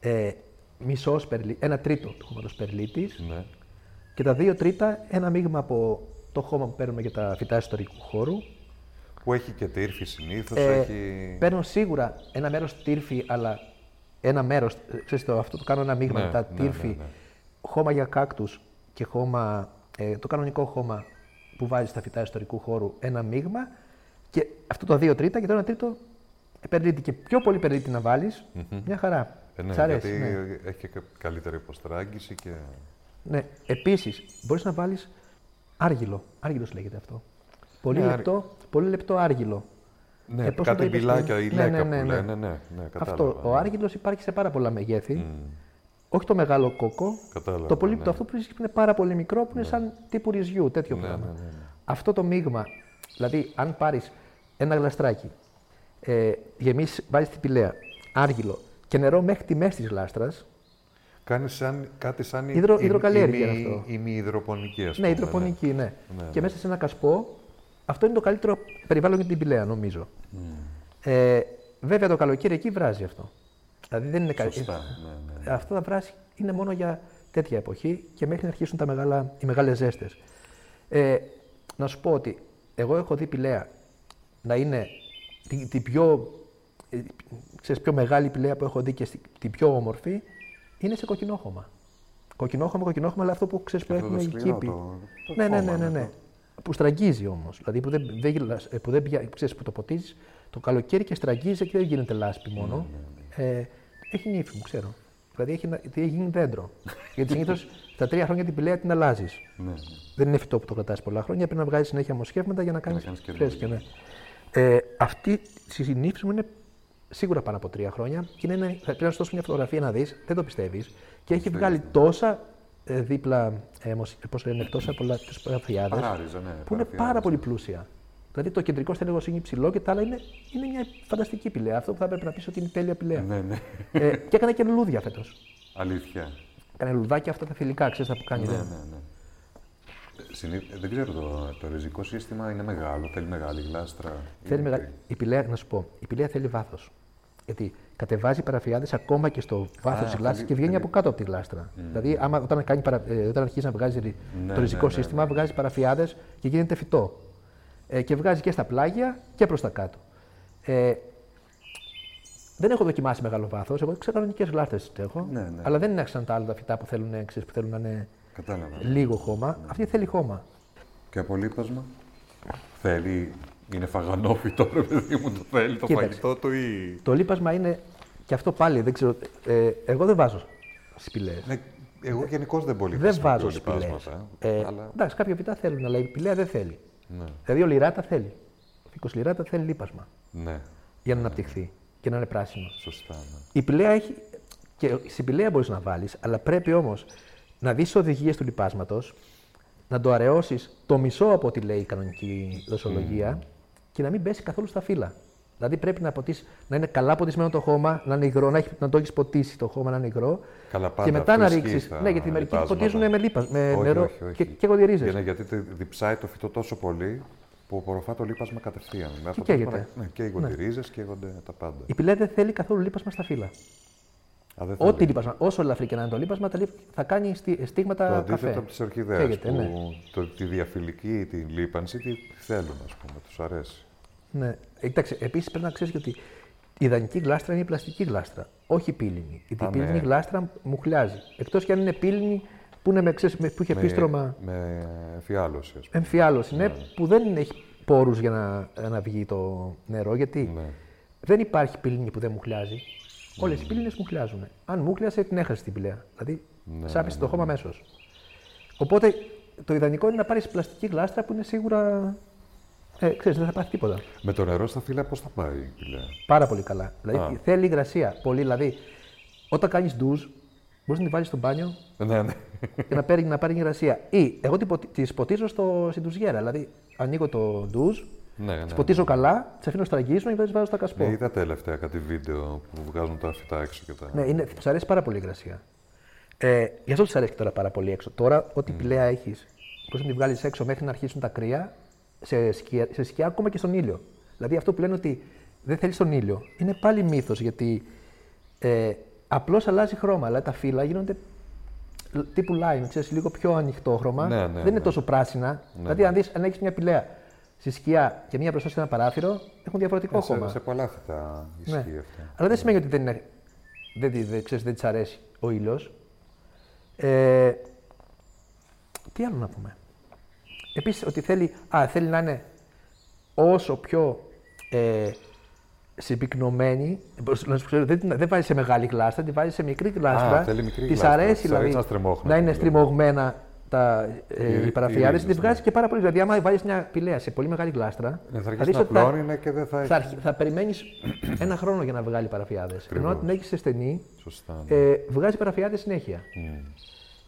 ε, μισός περλί, ένα τρίτο του χώματος περλίτης Ναι. και τα δύο τρίτα ένα μείγμα από το χώμα που παίρνουμε για τα φυτά ιστορικού χώρου. Που έχει και τύρφη συνήθως. Ε, έχει... Παίρνω σίγουρα ένα μέρος τύρφη, αλλά ένα μέρος, ε, ξέρεις το, αυτό το κάνω ένα μείγμα Ναι, μετά, ναι, τύρφη, ναι, ναι. χώμα για κάκτους και χώμα, ε, το κανονικό χώμα που βάζει στα φυτά ιστορικού χώρου, ένα μείγμα και αυτό το δύο τρίτα και το ένα τρίτο ε, περλίτη. Και πιο πολύ περλίτη να βάλεις, μια χαρά. Ε, ναι, Σ' αρέσει, γιατί ναι. έχει και καλύτερη υποστράγγιση και. Ναι. Επίσης, μπορείς να βάλεις άργυλο. Άργυλος λέγεται αυτό. Πολύ, Ναι, λεπτό, πολύ λεπτό άργυλο. Ναι, Ε, πώς κάτι το είπες μπιλάκια πριν; ή Ναι, λέκα ναι, ναι, που ναι. λένε. Ναι, ναι, κατάλαβα. Αυτό. Ο ναι. άργυλος υπάρχει σε πάρα πολλά μεγέθη. Μμ, Όχι το μεγάλο κόκο. Κατάλαβα. το, πολύ, ναι. το αυτό που βρίσκεις που είναι πάρα πολύ μικρό, που είναι σαν τύπου ρυζιού, τέτοιο Ναι, πράγμα. ναι, ναι, ναι. Αυτό το μείγμα, δηλαδή αν πάρεις ένα γλαστράκι, ε, γεμίσεις, βάζεις την πηλαία, άργυλο και νερό μέχρι τη μέση της γλάστρας, Κάνεις σαν, κάτι σαν η- Υδρο- η- υδροκαλλιέργεια η- αυτό. Η μη υδροπονική, ας ναι, πούμε. υδροπονική, ναι. Ναι, Και ναι. μέσα σε ένα κασπό, αυτό είναι το καλύτερο περιβάλλον για την πηλαία, νομίζω. Ε, βέβαια το καλοκαίρι εκεί βράζει αυτό. Δηλαδή δεν είναι κα- Σωστά. Ναι, ναι. Αυτό θα βράσει είναι μόνο για τέτοια εποχή και μέχρι να αρχίσουν τα μεγάλα, οι μεγάλες ζέστες. Ε, να σου πω ότι εγώ έχω δει πηλαία να είναι την, την πιο, ε, ξέρεις, πιο μεγάλη πηλαία που έχω δει και στη- την πιο όμορφη είναι σε κοκκινόχωμα. Κοκκινόχωμα, κοκκινόχωμα, αλλά αυτό που ξέρεις που Αυτό έχουμε το η σκληρό, κήπη. το- το ναι, ναι, χώμα, ναι, ναι, ναι, ναι. Που στραγγίζει όμως. Δηλαδή που δεν, δεν, γυλάς- ε, που δεν πια- ξέρεις, που το ποτίζεις το καλοκαίρι και στραγγίζει και δεν γίνεται λάσπη μόνο. Ε, έχει νύφη μου, ξέρω. Δηλαδή έχει, να- έχει γίνει δέντρο. Γιατί συνήθως στα τρία χρόνια την πηλαία την αλλάζεις. Ναι, ναι. Δεν είναι φυτό που το κρατάς πολλά χρόνια. Πρέπει να βγάζει συνέχεια μοσχεύματα για να κάνεις κάνεις και φρέσκια. Ναι. Ε, αυτή η νύφη μου είναι σίγουρα πάνω από τρία χρόνια και είναι, ένα- θα πρέπει να σου δώσω μια φωτογραφία να δεις, δεν το πιστεύεις. Και έχει βγάλει τόσα ε, δίπλα, ε, μοσ- πώς λένε, τόσα πολλά παραφιάδε Παράριζα, ναι. που είναι παραφιάδες. πάρα πολύ πλούσια. Δηλαδή το κεντρικό στέλεχο είναι υψηλό και τα άλλα είναι, είναι μια φανταστική πηλαία. Αυτό που θα έπρεπε να πεις ότι είναι τέλεια πηλαία. Ναι, ναι. ε, και έκανε και λουλούδια φέτος. Αλήθεια. Έκανε λουλουδάκια αυτά τα φιλικά, ξέρεις τα που κάνει. Ναι, ναι. ναι, ναι. Ε, συνή- ε, Δεν ξέρω, το, το ριζικό σύστημα είναι μεγάλο, θέλει μεγάλη γλάστρα. Θέλει Είναι μεγα... μικρή. Η πηλαία, να σου πω, η πηλαία θέλει βάθος. Γιατί κατεβάζει παραφιάδες ακόμα και στο βάθος της θέλει- γλάστρα και βγαίνει θέλει- από κάτω από τη γλάστρα. Δηλαδή, άμα, όταν, κάνει παρα... ε, όταν αρχίζει να βγάζει ρι- Ναι, το ριζικό ναι, ναι, σύστημα, βγάζει παραφιάδες και γίνεται φυτό. Ε, και βγάζει και στα πλάγια και προς τα κάτω. Ε, δεν έχω δοκιμάσει μεγάλο βάθος. Εγώ ξέρω κανονικές γλάστρε έχω. Ναι, ναι. Αλλά δεν είναι σαν τα άλλα τα φυτά που θέλουν, ξέρεις, που θέλουν να είναι Κατάλαβα. λίγο χώμα. Αυτή θέλει χώμα. Και απολύπασμα; Θέλει. Είναι φαγανόφυτο, ρε παιδί μου, το θέλει το Κοίταξε. φαγητό του ή. Το λίπασμα είναι και αυτό πάλι δεν ξέρω. Ε, εγώ δεν βάζω σπηλαίες. Ναι, εγώ γενικώς δεν πολύ Δεν χρησιμοποιώ βάζω σπηλαίες. λιπάσματα, Ε, αλλά... Εντάξει, κάποια φυτά θέλουν, αλλά η πηλαία δεν θέλει. Ναι, Δηλαδή ο λιράτα θέλει. Ο φύκος λιράτα θέλει λίπασμα ναι. για να αναπτυχθεί. και να είναι πράσινος. Σωστά. Ναι. Η πηλαία έχει. Και στην πηλαία μπορείς να βάλεις, αλλά πρέπει όμως να δεις οδηγίες του λιπάσματος, να το αραιώσεις το μισό από ό,τι λέει η κανονική δοσολογία και να μην πέσει καθόλου στα φύλλα. Δηλαδή πρέπει να, ποτίσεις, να είναι καλά ποτισμένο το χώμα, να είναι υγρό, να, έχει, να το έχεις ποτίσει το χώμα να είναι υγρό. Καλά, πάντα και μετά να αυτό ρίξεις. ισχύει στα Ναι, γιατί μερικοί λιπάσματα. ποτίζουν με, λίπα, με όχι, νερό όχι, όχι. και καίγονται οι ρίζε. Είναι γιατί τε- διψάει το φυτό τόσο πολύ που απορροφά το λίπασμα κατευθείαν. Με αποτέλεσμα καίγεται. να- Ναι, καίγονται οι ρίζες, καίγονται τα πάντα. Η πηλαία δεν θέλει καθόλου λίπασμα στα φύλλα. Α, δεν Ό,τι θέλει. λίπασμα, όσο ελαφρύ και να είναι το λίπασμα, τα λίπ- θα κάνει στί- Το στίγματα αντίθετο καφέ. από τις ορχιδέε Καίγεται, που ναι. το, τη διαφιλική, τη λίπανση, τη θέλουν, ας πούμε, τους αρέσει. Ναι. Ε, Κοίταξε, επίσης πρέπει να ξέρεις ότι η ιδανική γλάστρα είναι η πλαστική γλάστρα, όχι η πύληνη. Γιατί Α, η πύληνη ναι. γλάστρα μουχλιάζει. Εκτός κι αν είναι πύληνη που, είναι με, ξέρεις, με- που είχε πίστρωμα Με, με φιάλωση, ας πούμε. εμφιάλωση. Ναι, που δεν έχει πόρους για να, να βγει το νερό. Γιατί Ναι. δεν υπάρχει πύληνη που δεν μουχλιάζει. Όλες οι πύληνες μουχλιάζουν. Αν μουχλιάσε, την έχασε την πηλαία. Δηλαδή, Ναι, σάπισε το χώμα αμέσως. Οπότε το ιδανικό είναι να πάρεις πλαστική γλάστρα που είναι σίγουρα. Ε, ξέρεις, δεν θα πάθει τίποτα. Με το νερό στα φύλλα πώς θα πάει η πηλαία. Πάρα πολύ καλά. Δηλαδή Α. θέλει υγρασία. Πολύ. Δηλαδή, όταν κάνεις ντουζ, μπορείς να τη βάλεις στο μπάνιο Ναι, ναι. και να πάρει, να πάρει υγρασία. Ή εγώ τη ποτίζω στο, στην ντουζιέρα. Δηλαδή, ανοίγω το ντουζ, ναι, ναι. τι ποτίζω καλά, τις αφήνω στραγγίζουν και τις βάζω στα κασπό. Ναι, είδα τελευταία κάτι βίντεο που βγάζουν τα φυτά έξω και τα. Ναι, είναι, τους αρέσει πάρα πολύ η υγρασία. Ε, γι' αυτό τους αρέσει τώρα πάρα πολύ έξω. Τώρα, ό,τι πηλαία έχεις, μπορείς να τη βγάλεις έξω μέχρι να αρχίσουν τα κρύα, σε σκιά, σε σκιά ακόμα και στον ήλιο. Δηλαδή, αυτό που λένε ότι δεν θέλεις τον ήλιο είναι πάλι μύθος γιατί ε, απλώς αλλάζει χρώμα. Αλλά τα φύλλα γίνονται τύπου lime, ξέρεις, λίγο πιο ανοιχτό χρώμα. Ναι, ναι, δεν ναι. είναι τόσο πράσινα. δηλαδή, αν, δεις, αν έχεις μια πηλαία στη σκιά και μία μπροστά σε ένα παράφυρο, έχουν διαφορετικό Ε, σε, χώμα. σε πολλά φυτά ισχύει Ναι. αυτό. Αλλά δεν σημαίνει ότι δεν, είναι, δεν, τη- δεν, ξέρεις, δεν της αρέσει ο ήλιος. Ε, τι άλλο να πούμε; Επίσης ότι θέλει, α, θέλει να είναι όσο πιο ε, συμπυκνωμένη. Πώς- να σου ξέρω, Δεν, την- δεν βάζει σε μεγάλη γλάστρα, τη βάζει σε μικρή γλάστρα. θέλει μικρή Της γλάστρα, αρέσει της δηλαδή αρέσει να στριμώχνεται, να είναι δηλαδή. στριμωγμένα τα, ε, Οι- οι οι παραφιάδες. ρίζες, Τη βγάζει ναι. και πάρα πολύ. Δηλαδή, άμα βάλει μια πηλαία σε πολύ μεγάλη γλάστρα, Ναι, θα θα αρχίσει δεις να ότι θα- πλώνει και δεν θα έχει. θα, αρχι- θα περιμένεις ένα χρόνο για να βγάλει παραφιάδε. Ενώ αν την έχεις σε στενή, Σωστά. ναι. ε, βγάζει παραφιάδε συνέχεια. Μμ.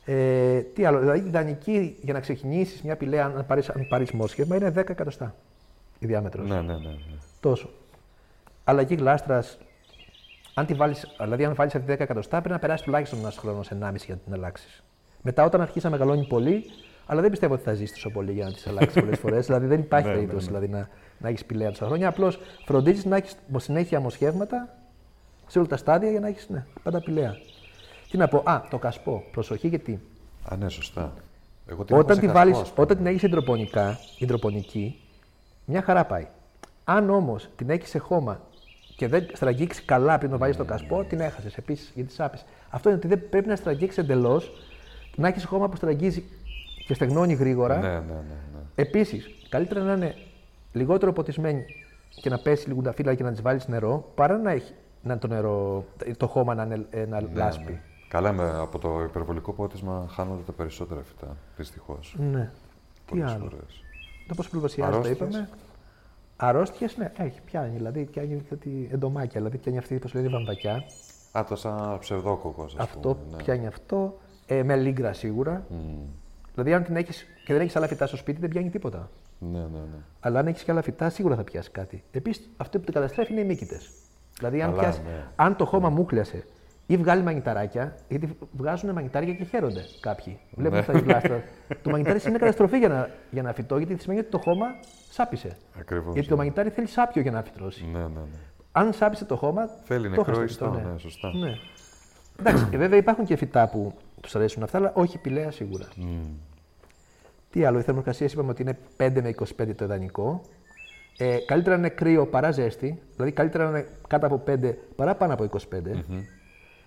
Ε, τι άλλο, δηλαδή ιδανική για να ξεκινήσεις μια πηλαία, αν πάρεις αν πάρεις μόσχευμα, είναι 10 εκατοστά η διάμετρος. Ναι, ναι, ναι. ναι. Τόσο. Αλλαγή γλάστρας, αν τη βάλεις, δηλαδή αν βάλεις αυτή 10 εκατοστά, πρέπει να περάσει τουλάχιστον ένας χρόνος, 1,5 για να την αλλάξεις. Μετά, όταν αρχίσει να μεγαλώνει πολύ, αλλά δεν πιστεύω ότι θα ζήσει τόσο πολύ για να τις αλλάξεις πολλές φορές. δηλαδή δεν υπάρχει Ναι, ναι, περίπτωση ναι. δηλαδή, να, να έχεις πηλαία τόσα χρόνια. Απλώς φροντίζεις να έχεις συνέχεια μοσχεύματα σε όλα τα στάδια για να έχεις ναι, πάντα πηλαία. Τι να πω, Α, το κασπό. Προσοχή γιατί Α, ναι, σωστά. Εγώ την έχω όταν, σε τη κασπό, βάλεις, ας πούμε. όταν την έχεις υδροπονικά, υδροπονική, μια χαρά πάει. Αν όμως την έχεις σε χώμα και δεν στραγγίξεις καλά πριν το βάλεις στο κασπό, την έχασες επίσης γιατί σάπεις. Αυτό είναι ότι δεν πρέπει να στραγγίξεις εντελώς, να έχεις χώμα που στραγγίζει και στεγνώνει γρήγορα. Ναι, ναι, ναι. ναι. Επίσης, καλύτερα να είναι λιγότερο ποτισμένη και να πέσει λίγο τα φύλλα και να της βάλεις νερό, παρά να έχει να το, νερό, το χώμα να, είναι, ε, να λάσπει. Καλά, με, από το υπερβολικό πότισμα χάνονται τα περισσότερα φυτά. Δυστυχώς. Ναι. Τι άλλο; φορές. Το πώ πλουβασιάζει το Αρρώστιες. είπαμε. Αρρώστιες, ναι, έχει, πιάνει. Δηλαδή, πιάνει κάτι εντομάκια. Δηλαδή, πιάνει αυτή, πώς λέει, βαμβακιά. Α, το σαν ψευδόκοκος. Αυτό ναι. πιάνει αυτό. Ε, με λίγκρα σίγουρα. Μμ. Δηλαδή, αν την έχεις και δεν έχεις άλλα φυτά στο σπίτι, δεν πιάνει τίποτα. Ναι, ναι, ναι. Αλλά αν έχεις και άλλα φυτά, σίγουρα θα πιάσεις κάτι. Επίσης, αυτό που την καταστρέφει είναι οι μύκητες. Δηλαδή, αν, Καλά, πιάσει, ναι. αν το χώμα μούχλιασε ή βγάλει μαγνηταράκια, γιατί βγάζουν μαγνητάρια και χαίρονται κάποιοι. Βλέπουν Ναι. τα γλάστρα. το μαγνητάρι είναι καταστροφή για ένα, για ένα φυτό, γιατί σημαίνει ότι το χώμα σάπισε. Ακριβώς. Γιατί το μαγνητάρι θέλει σάπιο για να φυτρώσει. Ναι, ναι, ναι. Αν σάπισε το χώμα. Θέλει το νεκρό έχασε το ιστό, φυτό, ναι, σωστά. Ναι. Εντάξει, και βέβαια υπάρχουν και φυτά που τους αρέσουν αυτά, αλλά όχι πηλαία σίγουρα. Μμ. Τι άλλο, οι θερμοκρασίε είπαμε ότι είναι 5 με 25 το ιδανικό. Ε, καλύτερα να είναι κρύο παρά ζέστη, δηλαδή καλύτερα να είναι κάτω από 5 παρά πάνω από 25.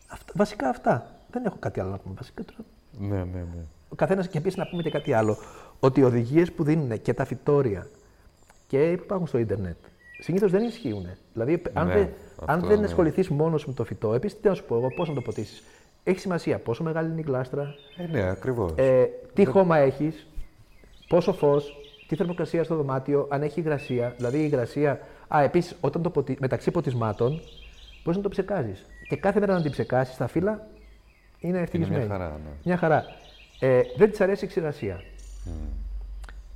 Αυτά, βασικά αυτά. Δεν έχω κάτι άλλο να πούμε. Βασικά τώρα. Ναι, ναι, ναι. Ο καθένας και επίσης να πούμε και κάτι άλλο. Ότι οι οδηγίες που δίνουν και τα φυτόρια και υπάρχουν στο ίντερνετ συνήθως δεν ισχύουν. Δηλαδή, αν, Ναι, δεν, αν αυτό, δεν ναι. ασχοληθείς μόνος με το φυτό, επίσης τι να σου πω εγώ, πώς να το ποτίσεις. Έχει σημασία πόσο μεγάλη είναι η γλάστρα, Ε, ναι, ακριβώς. ε, τι χώμα έχεις, πόσο φως, τι θερμοκρασία στο δωμάτιο, αν έχει υγρασία. Δηλαδή η υγρασία. Α, επίσης, όταν το ποτι... μεταξύ ποτισμάτων, μπορείς να το ψεκάζεις. Και κάθε μέρα να την ψεκάσει τα φύλλα είναι Είναι ευτυχισμένη. μια χαρά, ναι. Μια χαρά. Ε, δεν της αρέσει η ξηρασία.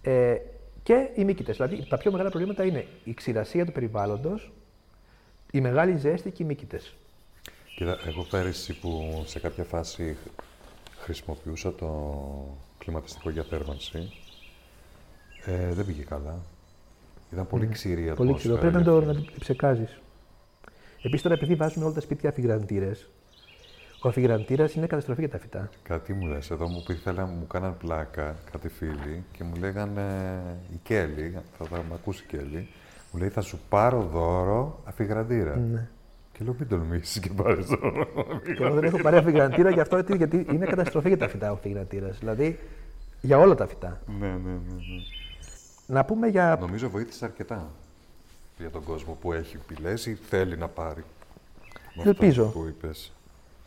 Ε, και οι μύκητε. Δηλαδή, τα πιο μεγάλα προβλήματα είναι η ξηρασία του περιβάλλοντος, η μεγάλη ζέστη και οι μύκητε. Κοίτα, εγώ πέρυσι που σε κάποια φάση χρησιμοποιούσα το κλιματιστικό για θέρμανση, ε, δεν πήγε καλά. Ήταν πολύ ξηρή η Πολύ ατμόσφαιρα. ξηρό. Πρέπει να, το, γιατί- να την ψεκάζεις. Επίσης, τώρα επειδή βάζουμε όλα τα σπίτια αφιγραντήρες, ο αφιγραντήρας είναι καταστροφή για τα φυτά. Κάτι μου λες, εδώ μου ήθελα, μου κάναν πλάκα κάτι φίλοι και μου λέγανε η Κέλλη, θα, θα με ακούσει η Κέλλη, μου λέει θα σου πάρω δώρο αφιγραντήρα. Ναι. Και λέω μην τολμήσεις και πάρεις δώρο Και εγώ δεν έχω πάρει αφιγραντήρα γι' αυτό γιατί- γιατί είναι καταστροφή για τα φυτά ο αφιγραντήρας. Δηλαδή για όλα τα φυτά. ναι, ναι, ναι, ναι. Να πούμε για. Νομίζω βοήθησε αρκετά για τον κόσμο που έχει πηλές ή θέλει να πάρει. Με αυτό Ελπίζω. που είπες.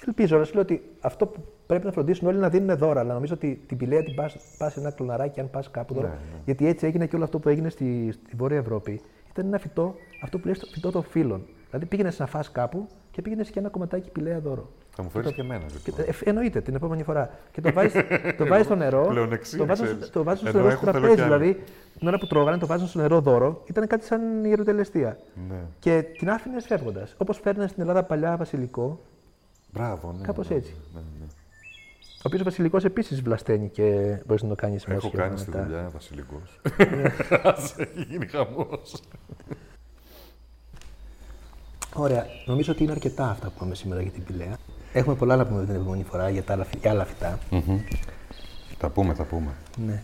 Ελπίζω να σου λέω ότι αυτό που πρέπει να φροντίσουν όλοι να δίνουν δώρα. Αλλά νομίζω ότι την πηλαία την πας σε ένα κλωναράκι, αν πας κάπου δώρο. Ναι, ναι. Γιατί έτσι έγινε και όλο αυτό που έγινε στη, στη Βόρεια Ευρώπη. Ήταν ένα φυτό, αυτό που λέει το φυτό των φύλων. Δηλαδή πήγαινε να φας κάπου και πήγαινε και ένα κομματάκι πηλαία δώρο. Θα μου φέρεις και εμένα Και, λοιπόν. ε, εννοείται την επόμενη φορά. Και το βάζει το βάζεις στο νερό. πλεονεξία, το βάζεις, ξέρεις. το βάζεις στο Ενώ νερό έχω, στο θέλω τραπέζι. κι άλλο. Δηλαδή την ώρα που τρώγανε το βάζουν στο νερό δώρο. Ήταν κάτι σαν ιεροτελεστία. Ναι. Και την άφηνες φεύγοντας. Όπως φέρνες στην Ελλάδα παλιά βασιλικό, Μπράβο, ναι. Κάπως ναι, έτσι. Ναι, ναι. ο οποίος βασιλικός επίσης βλασταίνει και μπορείς να το κάνεις Έχω κάνει στη δουλειά βασιλικός. Ναι. Άσε, γίνει χαμός. Ωραία. Νομίζω ότι είναι αρκετά αυτά που είπαμε σήμερα για την πηλαία. Έχουμε πολλά να πούμε την επόμενη φορά για, τα άλλα, φυ- για άλλα φυτά. Θα πούμε, θα πούμε. Ναι.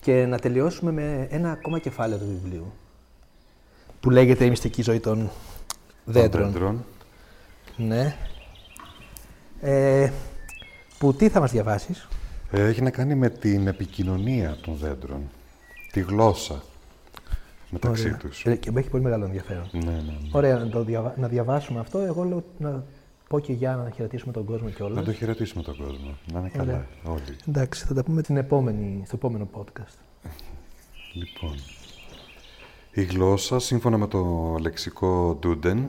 Και να τελειώσουμε με ένα ακόμα κεφάλαιο του βιβλίου. Που λέγεται Η μυστική ζωή των δέντρων. Δέντρων. Ναι. Ε, που τι θα μας διαβάσεις; Ε, Έχει να κάνει με την επικοινωνία των δέντρων. Τη γλώσσα μεταξύ Ωραία. τους. Ε, και μου έχει πολύ μεγάλο ενδιαφέρον. Ναι, ναι, ναι. Ωραία, να, το διαβα... να διαβάσουμε αυτό. Εγώ λέω να πω και για να χαιρετήσουμε τον κόσμο κιόλας. Να το χαιρετήσουμε τον κόσμο. Να είναι καλά όλοι. Εντάξει, θα τα πούμε την επόμενη, στο επόμενο podcast. Λοιπόν, η γλώσσα, σύμφωνα με το λεξικό Duden,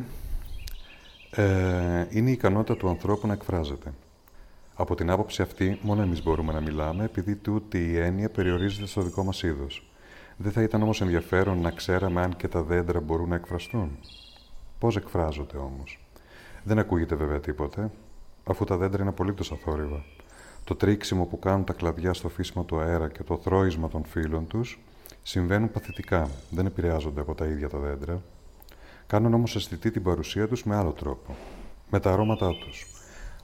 ε, είναι η ικανότητα του ανθρώπου να εκφράζεται. Από την άποψη αυτή, μόνο εμείς μπορούμε να μιλάμε, επειδή τούτη η έννοια περιορίζεται στο δικό μας είδος. Δεν θα ήταν όμως ενδιαφέρον να ξέραμε αν και τα δέντρα μπορούν να εκφραστούν. Πώς εκφράζονται όμως. Δεν ακούγεται βέβαια τίποτε, αφού τα δέντρα είναι απολύτως αθόρυβα. Το τρίξιμο που κάνουν τα κλαδιά στο φύσιμο του αέρα και το θρόισμα των φύλων τους συμβαίνουν παθητικά, δεν επηρεάζονται από τα ίδια τα δέντρα. Κάνουν όμως αισθητή την παρουσία τους με άλλο τρόπο, με τα αρώματά τους.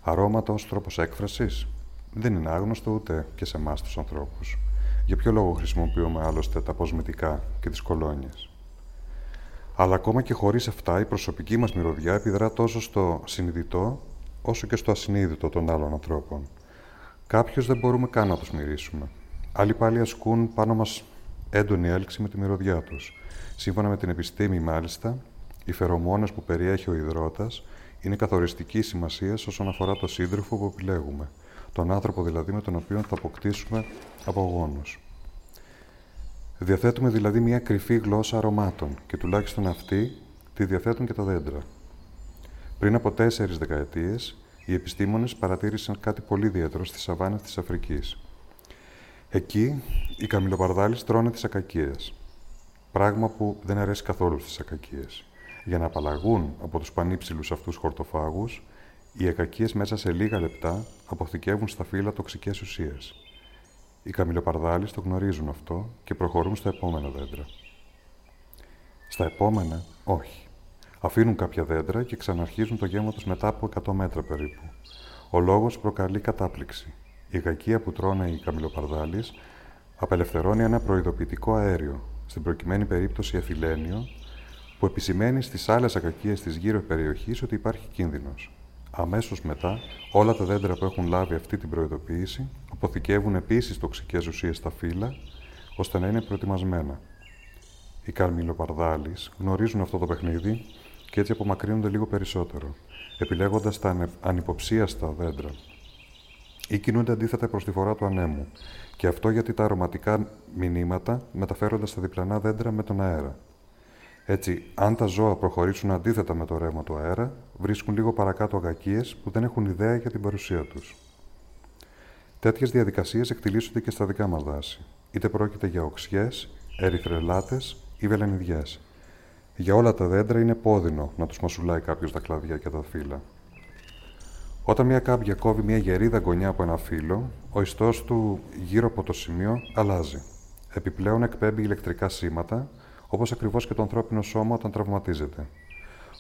Αρώματα ως τρόπος έκφρασης δεν είναι άγνωστο ούτε και σε εμάς τους ανθρώπους. Για ποιο λόγο χρησιμοποιούμε άλλωστε τα αποσμητικά και τις κολόνιες; Αλλά ακόμα και χωρίς αυτά η προσωπική μας μυρωδιά επιδρά τόσο στο συνειδητό όσο και στο ασυνείδητο των άλλων ανθρώπων. Κάποιους δεν μπορούμε καν να τους μυρίσουμε. Άλλοι πάλι ασκούν πάνω μας έντονη έλξη με τη μυρωδιά τους. Σύμφωνα με την επιστήμη μάλιστα, οι φερομόνες που περιέχει ο υδρότας είναι καθοριστική σημασίας όσον αφορά το σύντροφο που επιλέγουμε, τον άνθρωπο δηλαδή με τον οποίο θα αποκτήσουμε απογόνους. Διαθέτουμε δηλαδή μια κρυφή γλώσσα αρωμάτων και τουλάχιστον αυτή τη διαθέτουν και τα δέντρα. Πριν από τέσσερις δεκαετίες, οι επιστήμονες παρατήρησαν κάτι πολύ ιδιαίτερο στις σαβάνες της Αφρικής. Εκεί, οι καμιλοπαρδάλεις τρώνε τις ακακίες. Πράγμα που δεν αρέσει καθόλου στις ακακίες. Για να απαλλαγούν από τους πανύψηλους αυτούς χορτοφάγους, οι ακακίες μέσα σε λίγα λεπτά αποθηκεύουν στα φύλλα τοξικές ουσίες. Οι καμιλοπαρδάλεις το γνωρίζουν αυτό και προχωρούν στα επόμενα δέντρα. Στα επόμενα, όχι. Αφήνουν κάποια δέντρα και ξαναρχίζουν το γέμο τους μετά από 100 μέτρα περίπου. Ο λόγος προκαλεί κατάπληξη. Η γακία που τρώνε οι καμιλοπαρδάλεις απελευθερώνει ένα προειδοποιητικό αέριο, στην προκειμένη περίπτωση εθιλένιο, που επισημαίνει στις άλλες ακακίες της γύρω περιοχής ότι υπάρχει κίνδυνος. Αμέσως μετά, όλα τα δέντρα που έχουν λάβει αυτή την προειδοποίηση αποθηκεύουν επίσης τοξικές ουσίες στα φύλλα, ώστε να είναι προετοιμασμένα. Οι καρμιλοπαρδάλεις γνωρίζουν αυτό το παιχνίδι και έτσι απομακρύνονται λίγο περισσότερο, επιλέγοντας τα ανε- ανυποψίαστα δέντρα ή κινούνται αντίθετα προς τη φορά του ανέμου. Και αυτό γιατί τα αρωματικά μηνύματα μεταφέρονται στα διπλανά δέντρα με τον αέρα. Έτσι, αν τα ζώα προχωρήσουν αντίθετα με το ρεύμα του αέρα, βρίσκουν λίγο παρακάτω αγακίες που δεν έχουν ιδέα για την παρουσία τους. Τέτοιες διαδικασίες εκτιλήσονται και στα δικά μας δάση, είτε πρόκειται για οξιές, ερυθρελάτες ή βελενιδιές. Για όλα τα δέντρα είναι πόδινο να τους μασουλάει κάποιος τα κλαδιά και τα φύλλα. Όταν μια κάμπια κόβει μια γερή δαγκονιά από ένα φύλλο, ο ιστός του γύρω από το σημείο αλλάζει. Επιπλέον εκπέμπει ηλεκτρικά σήματα, όπως ακριβώς και το ανθρώπινο σώμα όταν τραυματίζεται.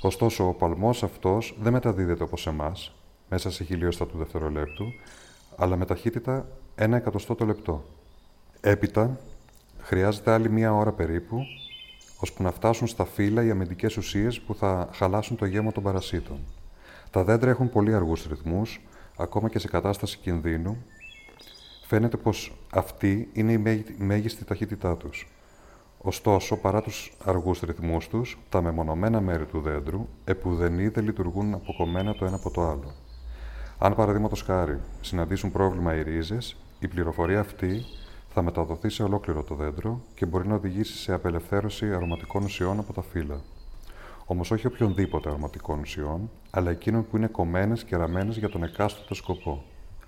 Ωστόσο, ο παλμός αυτός δεν μεταδίδεται όπως εμάς, μέσα σε χιλιόστα του δευτερολέπτου, αλλά με ταχύτητα ένα εκατοστό το λεπτό. Έπειτα, χρειάζεται άλλη μία ώρα περίπου, ώσπου να φτάσουν στα φύλλα οι αμυντικές ουσίες που θα χαλάσουν το γέμο των παρασίτων. Τα δέντρα έχουν πολύ αργούς ρυθμούς, ακόμα και σε κατάσταση κινδύνου. Φαίνεται πως αυτή είναι η μέγιστη ταχύτητά τους. Ωστόσο, παρά τους αργούς ρυθμούς τους, τα μεμονωμένα μέρη του δέντρου επουδενή δεν λειτουργούν αποκομμένα το ένα από το άλλο. Αν παραδείγματος χάρη συναντήσουν πρόβλημα οι ρίζες, η πληροφορία αυτή θα μεταδοθεί σε ολόκληρο το δέντρο και μπορεί να οδηγήσει σε απελευθέρωση αρωματικών ουσιών από τα φύλλα. Όμως όχι οποιονδήποτε αρωματικών ουσιών, αλλά εκείνων που είναι κομμένες και ραμμένες για τον εκάστοτε σκοπό.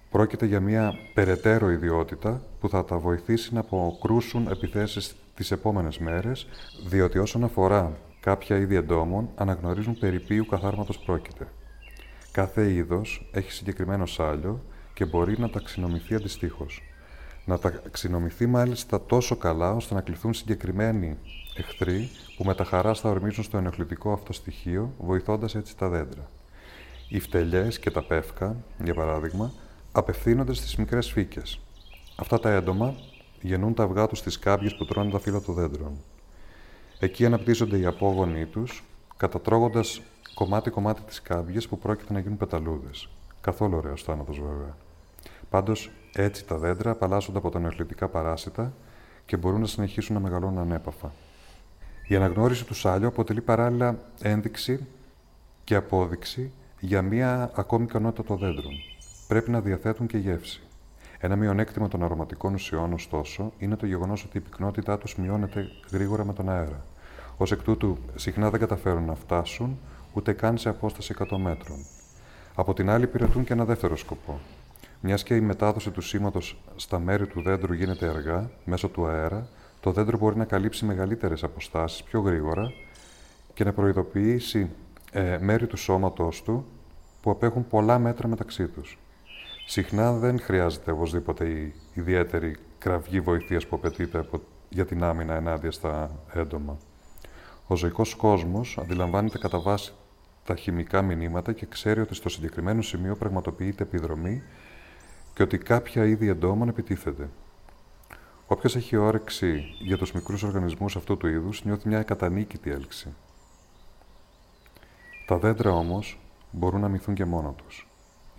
Πρόκειται για μια περαιτέρω ιδιότητα που θα τα βοηθήσει να αποκρούσουν επιθέσεις τις επόμενες μέρες, διότι όσον αφορά κάποια είδη εντόμων, αναγνωρίζουν περί ποιου καθάρματος πρόκειται. Κάθε είδος έχει συγκεκριμένο σάλιο και μπορεί να ταξινομηθεί αντιστοίχως. Να ταξινομηθεί μάλιστα τόσο καλά ώστε να κληθούν συγκεκριμένοι εχθροί που με τα χαράς θα ορμήσουν στο ενοχλητικό αυτό στοιχείο, βοηθώντας έτσι τα δέντρα. Οι φτελιές και τα πεύκα, για παράδειγμα, απευθύνονται στις μικρές φύκες. Αυτά τα έντομα γεννούν τα αυγά τους στις κάμπιες που τρώνε τα φύλλα των δέντρων. Εκεί αναπτύσσονται οι απόγονοι τους, κατατρώγοντας κομμάτι-κομμάτι τις κάμπιες που πρόκειται να γίνουν πεταλούδες. Καθόλου ωραίος θάνατο, βέβαια. Πάντως, έτσι τα δέντρα απαλλάσσονται από τα νεοκλητικά παράσιτα και μπορούν να συνεχίσουν να μεγαλώνουν ανέπαφα. Η αναγνώριση τους σάλιου αποτελεί παράλληλα ένδειξη και απόδειξη για μία ακόμη ικανότητα των δέντρων. Πρέπει να διαθέτουν και γεύση. Ένα μειονέκτημα των αρωματικών ουσιών, ωστόσο, είναι το γεγονός ότι η πυκνότητά τους μειώνεται γρήγορα με τον αέρα. Ω εκ τούτου, συχνά δεν καταφέρουν να φτάσουν ούτε καν σε απόσταση 100 μέτρων. Από την άλλη, υπηρετούν και ένα δεύτερο σκοπό. Μιας και η μετάδοση του σήματος στα μέρη του δέντρου γίνεται αργά, μέσω του αέρα, το δέντρο μπορεί να καλύψει μεγαλύτερες αποστάσεις πιο γρήγορα και να προειδοποιήσει ε, μέρη του σώματό του που απέχουν πολλά μέτρα μεταξύ τους. Συχνά δεν χρειάζεται οπωσδήποτε η ιδιαίτερη κραυγή βοηθείας που απαιτείται για την άμυνα ενάντια στα έντομα. Ο ζωικός κόσμος αντιλαμβάνεται κατά βάση τα χημικά μηνύματα και ξέρει ότι στο συγκεκριμένο σημείο πραγματοποιείται επιδρομή και ότι κάποια είδη εντόμων επιτίθεται. Όποιος έχει όρεξη για τους μικρούς οργανισμούς αυτού του είδους νιώθει μια κατανίκητη έλξη. Τα δέντρα όμως μπορούν να μυθούν και μόνο τους.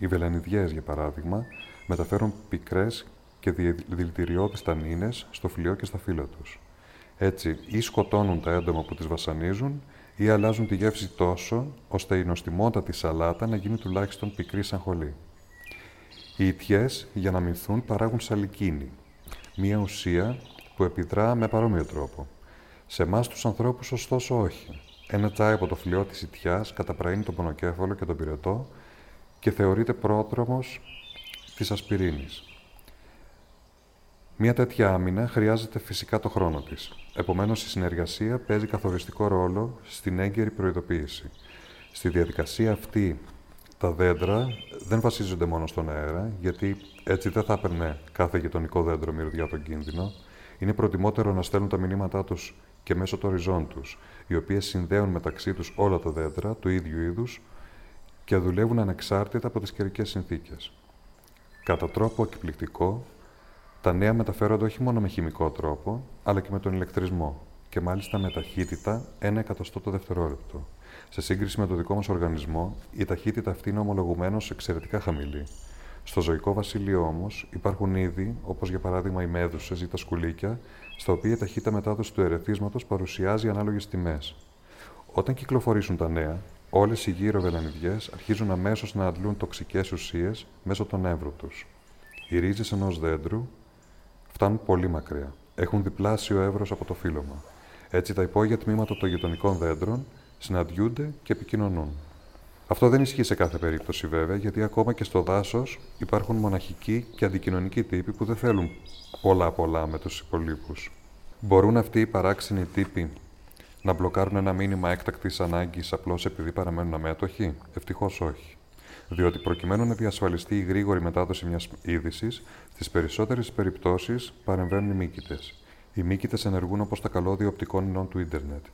Οι βελανιδιές, για παράδειγμα, μεταφέρουν πικρές και δηλητηριώδει τανίνες στο φιλιό και στα φύλλα τους. Έτσι, ή σκοτώνουν τα έντομα που τις βασανίζουν, ή αλλάζουν τη γεύση τόσο, ώστε η νοστιμότατη σαλάτα να γίνει τουλάχιστον πικρή σαν χολή. Οι ιτιές, για να μυθούν, παράγουν σαλικίνη, μία ουσία που επιδρά με παρόμοιο τρόπο. Σε εμάς τους ανθρώπους, ωστόσο, όχι. Ένα τσάι από το φλοιό της ιτιάς καταπραίνει τον πονοκέφαλο και τον πυρετό και θεωρείται πρόδρομος της ασπιρίνης. Μία τέτοια άμυνα χρειάζεται φυσικά το χρόνο της. Επομένως, η συνεργασία παίζει καθοριστικό ρόλο στην έγκαιρη προειδοποίηση. Στη διαδικασία αυτή, τα δέντρα δεν βασίζονται μόνο στον αέρα, γιατί έτσι δεν θα έπαιρνε κάθε γειτονικό δέντρο μυρδιά τον κίνδυνο. Είναι προτιμότερο να στέλνουν τα μηνύματά τους και μέσω των ριζών τους, οι οποίες συνδέουν μεταξύ τους όλα τα δέντρα του ίδιου είδους και δουλεύουν ανεξάρτητα από τις καιρικές συνθήκες. Κατά τρόπο εκπληκτικό, τα νέα μεταφέρονται όχι μόνο με χημικό τρόπο, αλλά και με τον ηλεκτρισμό και μάλιστα με ταχύτητα 1 εκατοστό το δευτερόλεπτο. Σε σύγκριση με το δικό μας οργανισμό, η ταχύτητα αυτή είναι ομολογουμένως εξαιρετικά χαμηλή. Στο ζωικό βασίλειο όμως υπάρχουν είδη, όπως για παράδειγμα οι μέδουσες ή τα σκουλίκια, στα οποία η ταχύτητα μετάδοσης του ερεθίσματος παρουσιάζει ανάλογες τιμές. Όταν κυκλοφορήσουν τα νέα, όλες οι γύρω βελανιδιές αρχίζουν αμέσως να αντλούν τοξικές ουσίες μέσω των νεύρων τους. Οι ρίζες ενός δέντρου φτάνουν πολύ μακριά. Έχουν διπλάσιο εύρος από το φύλλωμα. Έτσι, τα υπόγεια τμήματα των γειτονικών δέντρων συναντιούνται και επικοινωνούν. Αυτό δεν ισχύει σε κάθε περίπτωση βέβαια, γιατί ακόμα και στο δάσος υπάρχουν μοναχικοί και αντικοινωνικοί τύποι που δεν θέλουν πολλά-πολλά με τους υπολείπους. Μπορούν αυτοί οι παράξενοι τύποι να μπλοκάρουν ένα μήνυμα έκτακτης ανάγκης απλώς επειδή παραμένουν αμέτωχοι; Ευτυχώς όχι. Διότι προκειμένου να διασφαλιστεί η γρήγορη μετάδοση μιας είδησης, στις περισσότερες περιπτώσεις παρεμβαίνουν οι μήκητε. Οι μήκητε ενεργούν όπως τα καλώδια οπτικών ινών του ίντερνετ.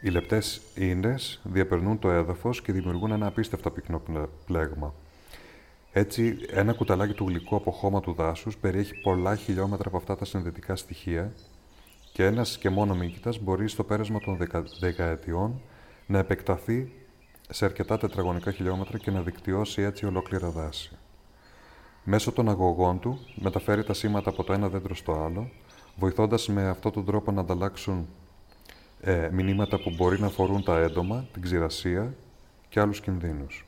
Οι λεπτές ίνες διαπερνούν το έδαφος και δημιουργούν ένα απίστευτα πυκνό πλέγμα. Έτσι, ένα κουταλάκι του γλυκού από χώμα του δάσους περιέχει πολλά χιλιόμετρα από αυτά τα συνδετικά στοιχεία και ένας και μόνο μήκητας μπορεί στο πέρασμα των δεκα... δεκαετιών να επεκταθεί σε αρκετά τετραγωνικά χιλιόμετρα και να δικτυώσει έτσι ολόκληρα δάση. Μέσω των αγωγών του μεταφέρει τα σήματα από το ένα δέντρο στο άλλο, βοηθώντας με αυτόν τον τρόπο να ανταλλάξουν ε, μηνύματα που μπορεί να αφορούν τα έντομα, την ξηρασία και άλλους κινδύνους.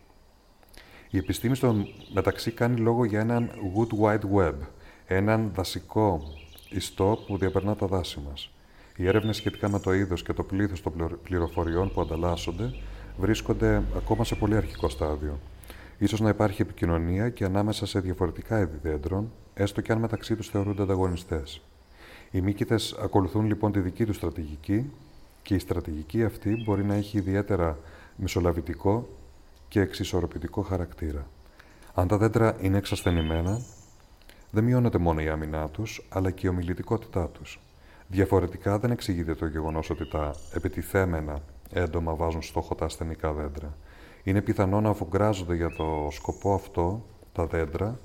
Η επιστήμη στο μεταξύ κάνει λόγο για έναν Good Wide Web, έναν δασικό ιστό που διαπερνά τα δάση μας. Οι έρευνες σχετικά με το είδος και το πλήθος των πληροφοριών που ανταλλάσσονται βρίσκονται ακόμα σε πολύ αρχικό στάδιο. Ίσως να υπάρχει επικοινωνία και ανάμεσα σε διαφορετικά είδη δέντρων, έστω και αν μεταξύ τους θεωρούνται ανταγωνιστές. Οι μύκητες ακολουθούν λοιπόν τη δική τους στρατηγική και η στρατηγική αυτή μπορεί να έχει ιδιαίτερα μεσολαβητικό και εξισορροπητικό χαρακτήρα. Αν τα δέντρα είναι εξασθενημένα, δεν μειώνεται μόνο η άμυνά τους, αλλά και η ομιλητικότητά τους. Διαφορετικά δεν εξηγείται το γεγονός ότι τα επιτιθέμενα έντομα βάζουν στόχο τα ασθενικά δέντρα. Είναι πιθανό να αφουγκράζονται για το σκοπό αυτό τα δέντρα,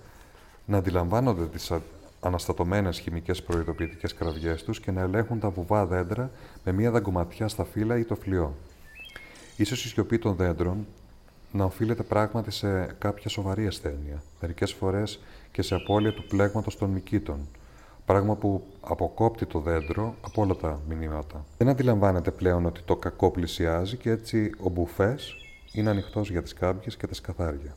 να αντιλαμβάνονται τις αναστατωμένες χημικές προειδοποιητικές κραυγές τους και να ελέγχουν τα βουβά δέντρα με μία δαγκωματιά στα φύλλα ή το φλοιό. Ίσως η σιωπή των δέντρων να οφείλεται πράγματι σε κάποια σοβαρή ασθένεια, μερικές φορές και σε απώλεια του πλέγματος των μυκήτων, πράγμα που αποκόπτει το δέντρο από όλα τα μηνύματα. Δεν αντιλαμβάνεται πλέον ότι το κακό πλησιάζει και έτσι ο μπουφές είναι ανοιχτός για τις κάμπιες και τα σκαθάρια.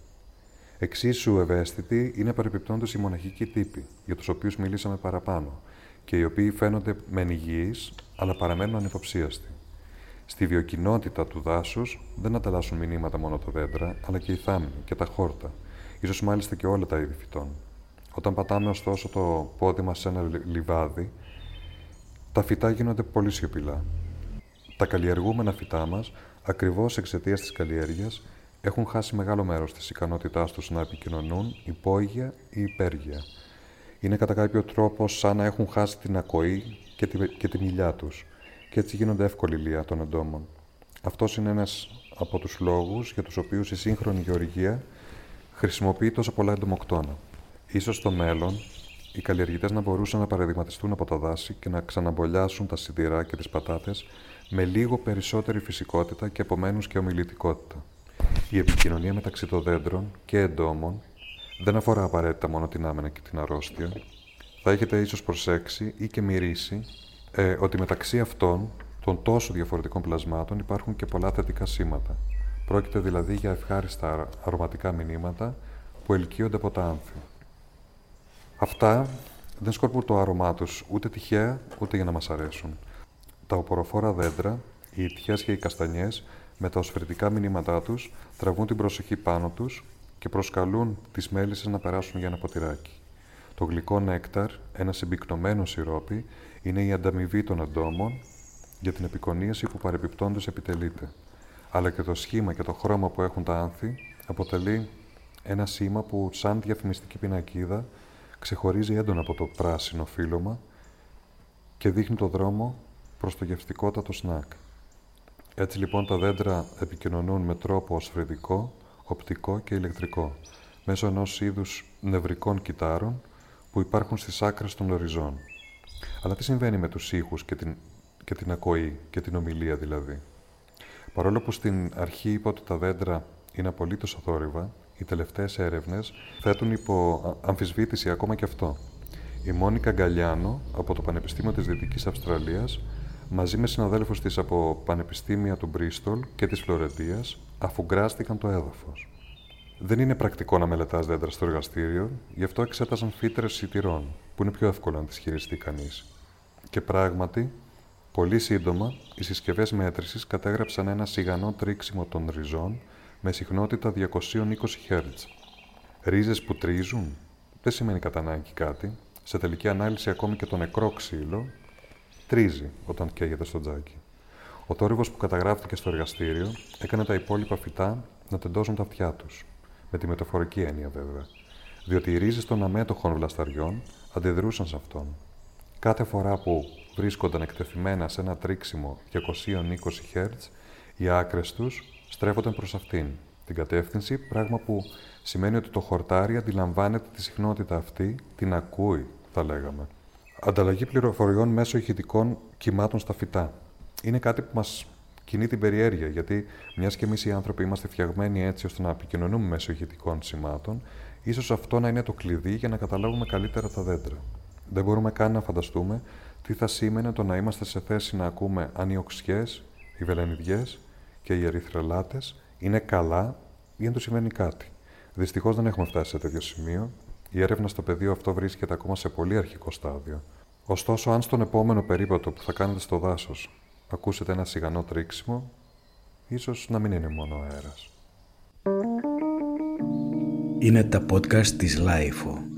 Εξίσου ευαίσθητοι είναι παρεπιπτόντως οι μοναχικοί τύποι, για τους οποίους μιλήσαμε παραπάνω, και οι οποίοι φαίνονται μεν υγιείς, αλλά παραμένουν ανυποψίαστοι. Στη βιοκοινότητα του δάσους δεν ανταλλάσσουν μηνύματα μόνο τα δέντρα, αλλά και οι θάμνοι και τα χόρτα, ίσως μάλιστα και όλα τα είδη φυτών. Όταν πατάμε ωστόσο το πόδι μας σε ένα λιβάδι, τα φυτά γίνονται πολύ σιωπηλά. Τα καλλιεργούμενα φυτά μας, ακριβώς εξαιτίας της καλλιέργειας, έχουν χάσει μεγάλο μέρος της ικανότητάς τους να επικοινωνούν υπόγεια ή υπέργεια. Είναι κατά κάποιο τρόπο σαν να έχουν χάσει την ακοή και τη, και τη μιλιά τους, και έτσι γίνονται εύκολη λία των εντόμων. Αυτός είναι ένας από τους λόγους για τους οποίους η σύγχρονη γεωργία χρησιμοποιεί τόσο πολλά εντομοκτώνα. Ίσως στο μέλλον οι καλλιεργητές να μπορούσαν να παραδειγματιστούν από τα δάση και να ξαναμπολιάσουν τα σιδηρά και τις πατάτες με λίγο περισσότερη φυσικότητα και επομένως και ομιλητικότητα. Η επικοινωνία μεταξύ των δέντρων και εντόμων δεν αφορά απαραίτητα μόνο την άμενα και την αρρώστια. Θα έχετε ίσως προσέξει ή και μυρίσει ε, ότι μεταξύ αυτών των τόσο διαφορετικών πλασμάτων υπάρχουν και πολλά θετικά σήματα. Πρόκειται δηλαδή για ευχάριστα αρωματικά μηνύματα που ελκύονται από τα άνθη. Αυτά δεν σκορπούν το άρωμά τους ούτε τυχαία ούτε για να μας αρέσουν. Τα οποροφόρα δέντρα, οι ιτιές και οι καστανιές, με τα οσφαιρετικά μηνύματά τους, τραβούν την προσοχή πάνω τους και προσκαλούν τις μέλισσες να περάσουν για ένα ποτηράκι. Το γλυκό νέκταρ, ένα συμπυκνωμένο σιρόπι, είναι η ανταμοιβή των εντόμων για την επικονίαση που παρεπιπτόντως επιτελείται. Αλλά και το σχήμα και το χρώμα που έχουν τα άνθη αποτελεί ένα σήμα που σαν διαφημιστική πινακίδα ξεχωρίζει έντονα από το πράσινο φύλλωμα και δείχνει το δρόμο προς το γευστικότατο σνακ. Έτσι λοιπόν τα δέντρα επικοινωνούν με τρόπο ασφρεδικό, οπτικό και ηλεκτρικό, μέσω ενός είδους νευρικών κυτάρων που υπάρχουν στις άκρες των οριζών. Αλλά τι συμβαίνει με τους ήχους και την, και την ακοή και την ομιλία δηλαδή; Παρόλο που στην αρχή είπα ότι τα δέντρα είναι απολύτως αθόρυβα, οι τελευταίες έρευνες θέτουν υπό αμφισβήτηση ακόμα και αυτό. Η Μόνικα Γκαλιάνο από το Πανεπιστήμιο της Δυτικής Αυστραλίας μαζί με συναδέλφους της από Πανεπιστήμια του Μπρίστολ και της Φλωρεντίας αφουγκράστηκαν το έδαφος. Δεν είναι πρακτικό να μελετάς δέντρα στο εργαστήριο, γι' αυτό εξέταζαν φύτρες σιτηρών, που είναι πιο εύκολο να τις χειριστεί κανείς. Και πράγματι, Πολύ σύντομα, οι συσκευές μέτρησης κατέγραψαν ένα σιγανό τρίξιμο των ριζών με συχνότητα 220 Hz. Ρίζες που τρίζουν; Δεν σημαίνει κατά ανάγκη κάτι. Σε τελική ανάλυση, ακόμη και το νεκρό ξύλο τρίζει όταν καίγεται στο τζάκι. Ο θόρυβος που καταγράφηκε στο εργαστήριο έκανε τα υπόλοιπα φυτά να τεντώσουν τα αυτιά τους. Με τη μεταφορική έννοια, βέβαια. Διότι οι ρίζες των αμέτωχων βλασταριών αντιδρούσαν σε αυτόν. Κάθε φορά που βρίσκονταν εκτεθειμένα σε ένα τρίξιμο 220 Hz, οι άκρες τους στρέφονταν προς αυτήν την κατεύθυνση, πράγμα που σημαίνει ότι το χορτάρι αντιλαμβάνεται τη συχνότητα αυτή, την ακούει, θα λέγαμε. Ανταλλαγή πληροφοριών μέσω ηχητικών κυμάτων στα φυτά. Είναι κάτι που μας κινεί την περιέργεια, γιατί μιας και εμείς οι άνθρωποι είμαστε φτιαγμένοι έτσι ώστε να επικοινωνούμε μέσω ηχητικών σημάτων, ίσως αυτό να είναι το κλειδί για να καταλάβουμε καλύτερα τα δέντρα. Δεν μπορούμε καν να φανταστούμε τι θα σήμαινε το να είμαστε σε θέση να ακούμε αν οι οξιέ, οι βελενιδιέ και οι ερυθρελάτες είναι καλά ή αν του συμβαίνει κάτι. Δυστυχώς δεν έχουμε φτάσει σε τέτοιο σημείο. Η έρευνα στο πεδίο αυτό βρίσκεται ακόμα σε πολύ αρχικό στάδιο. Ωστόσο, αν στον επόμενο περίπατο που θα κάνετε στο δάσος ακούσετε ένα σιγανό τρίξιμο, ίσως να μην είναι μόνο αέρας. Είναι τα podcast της LiFO.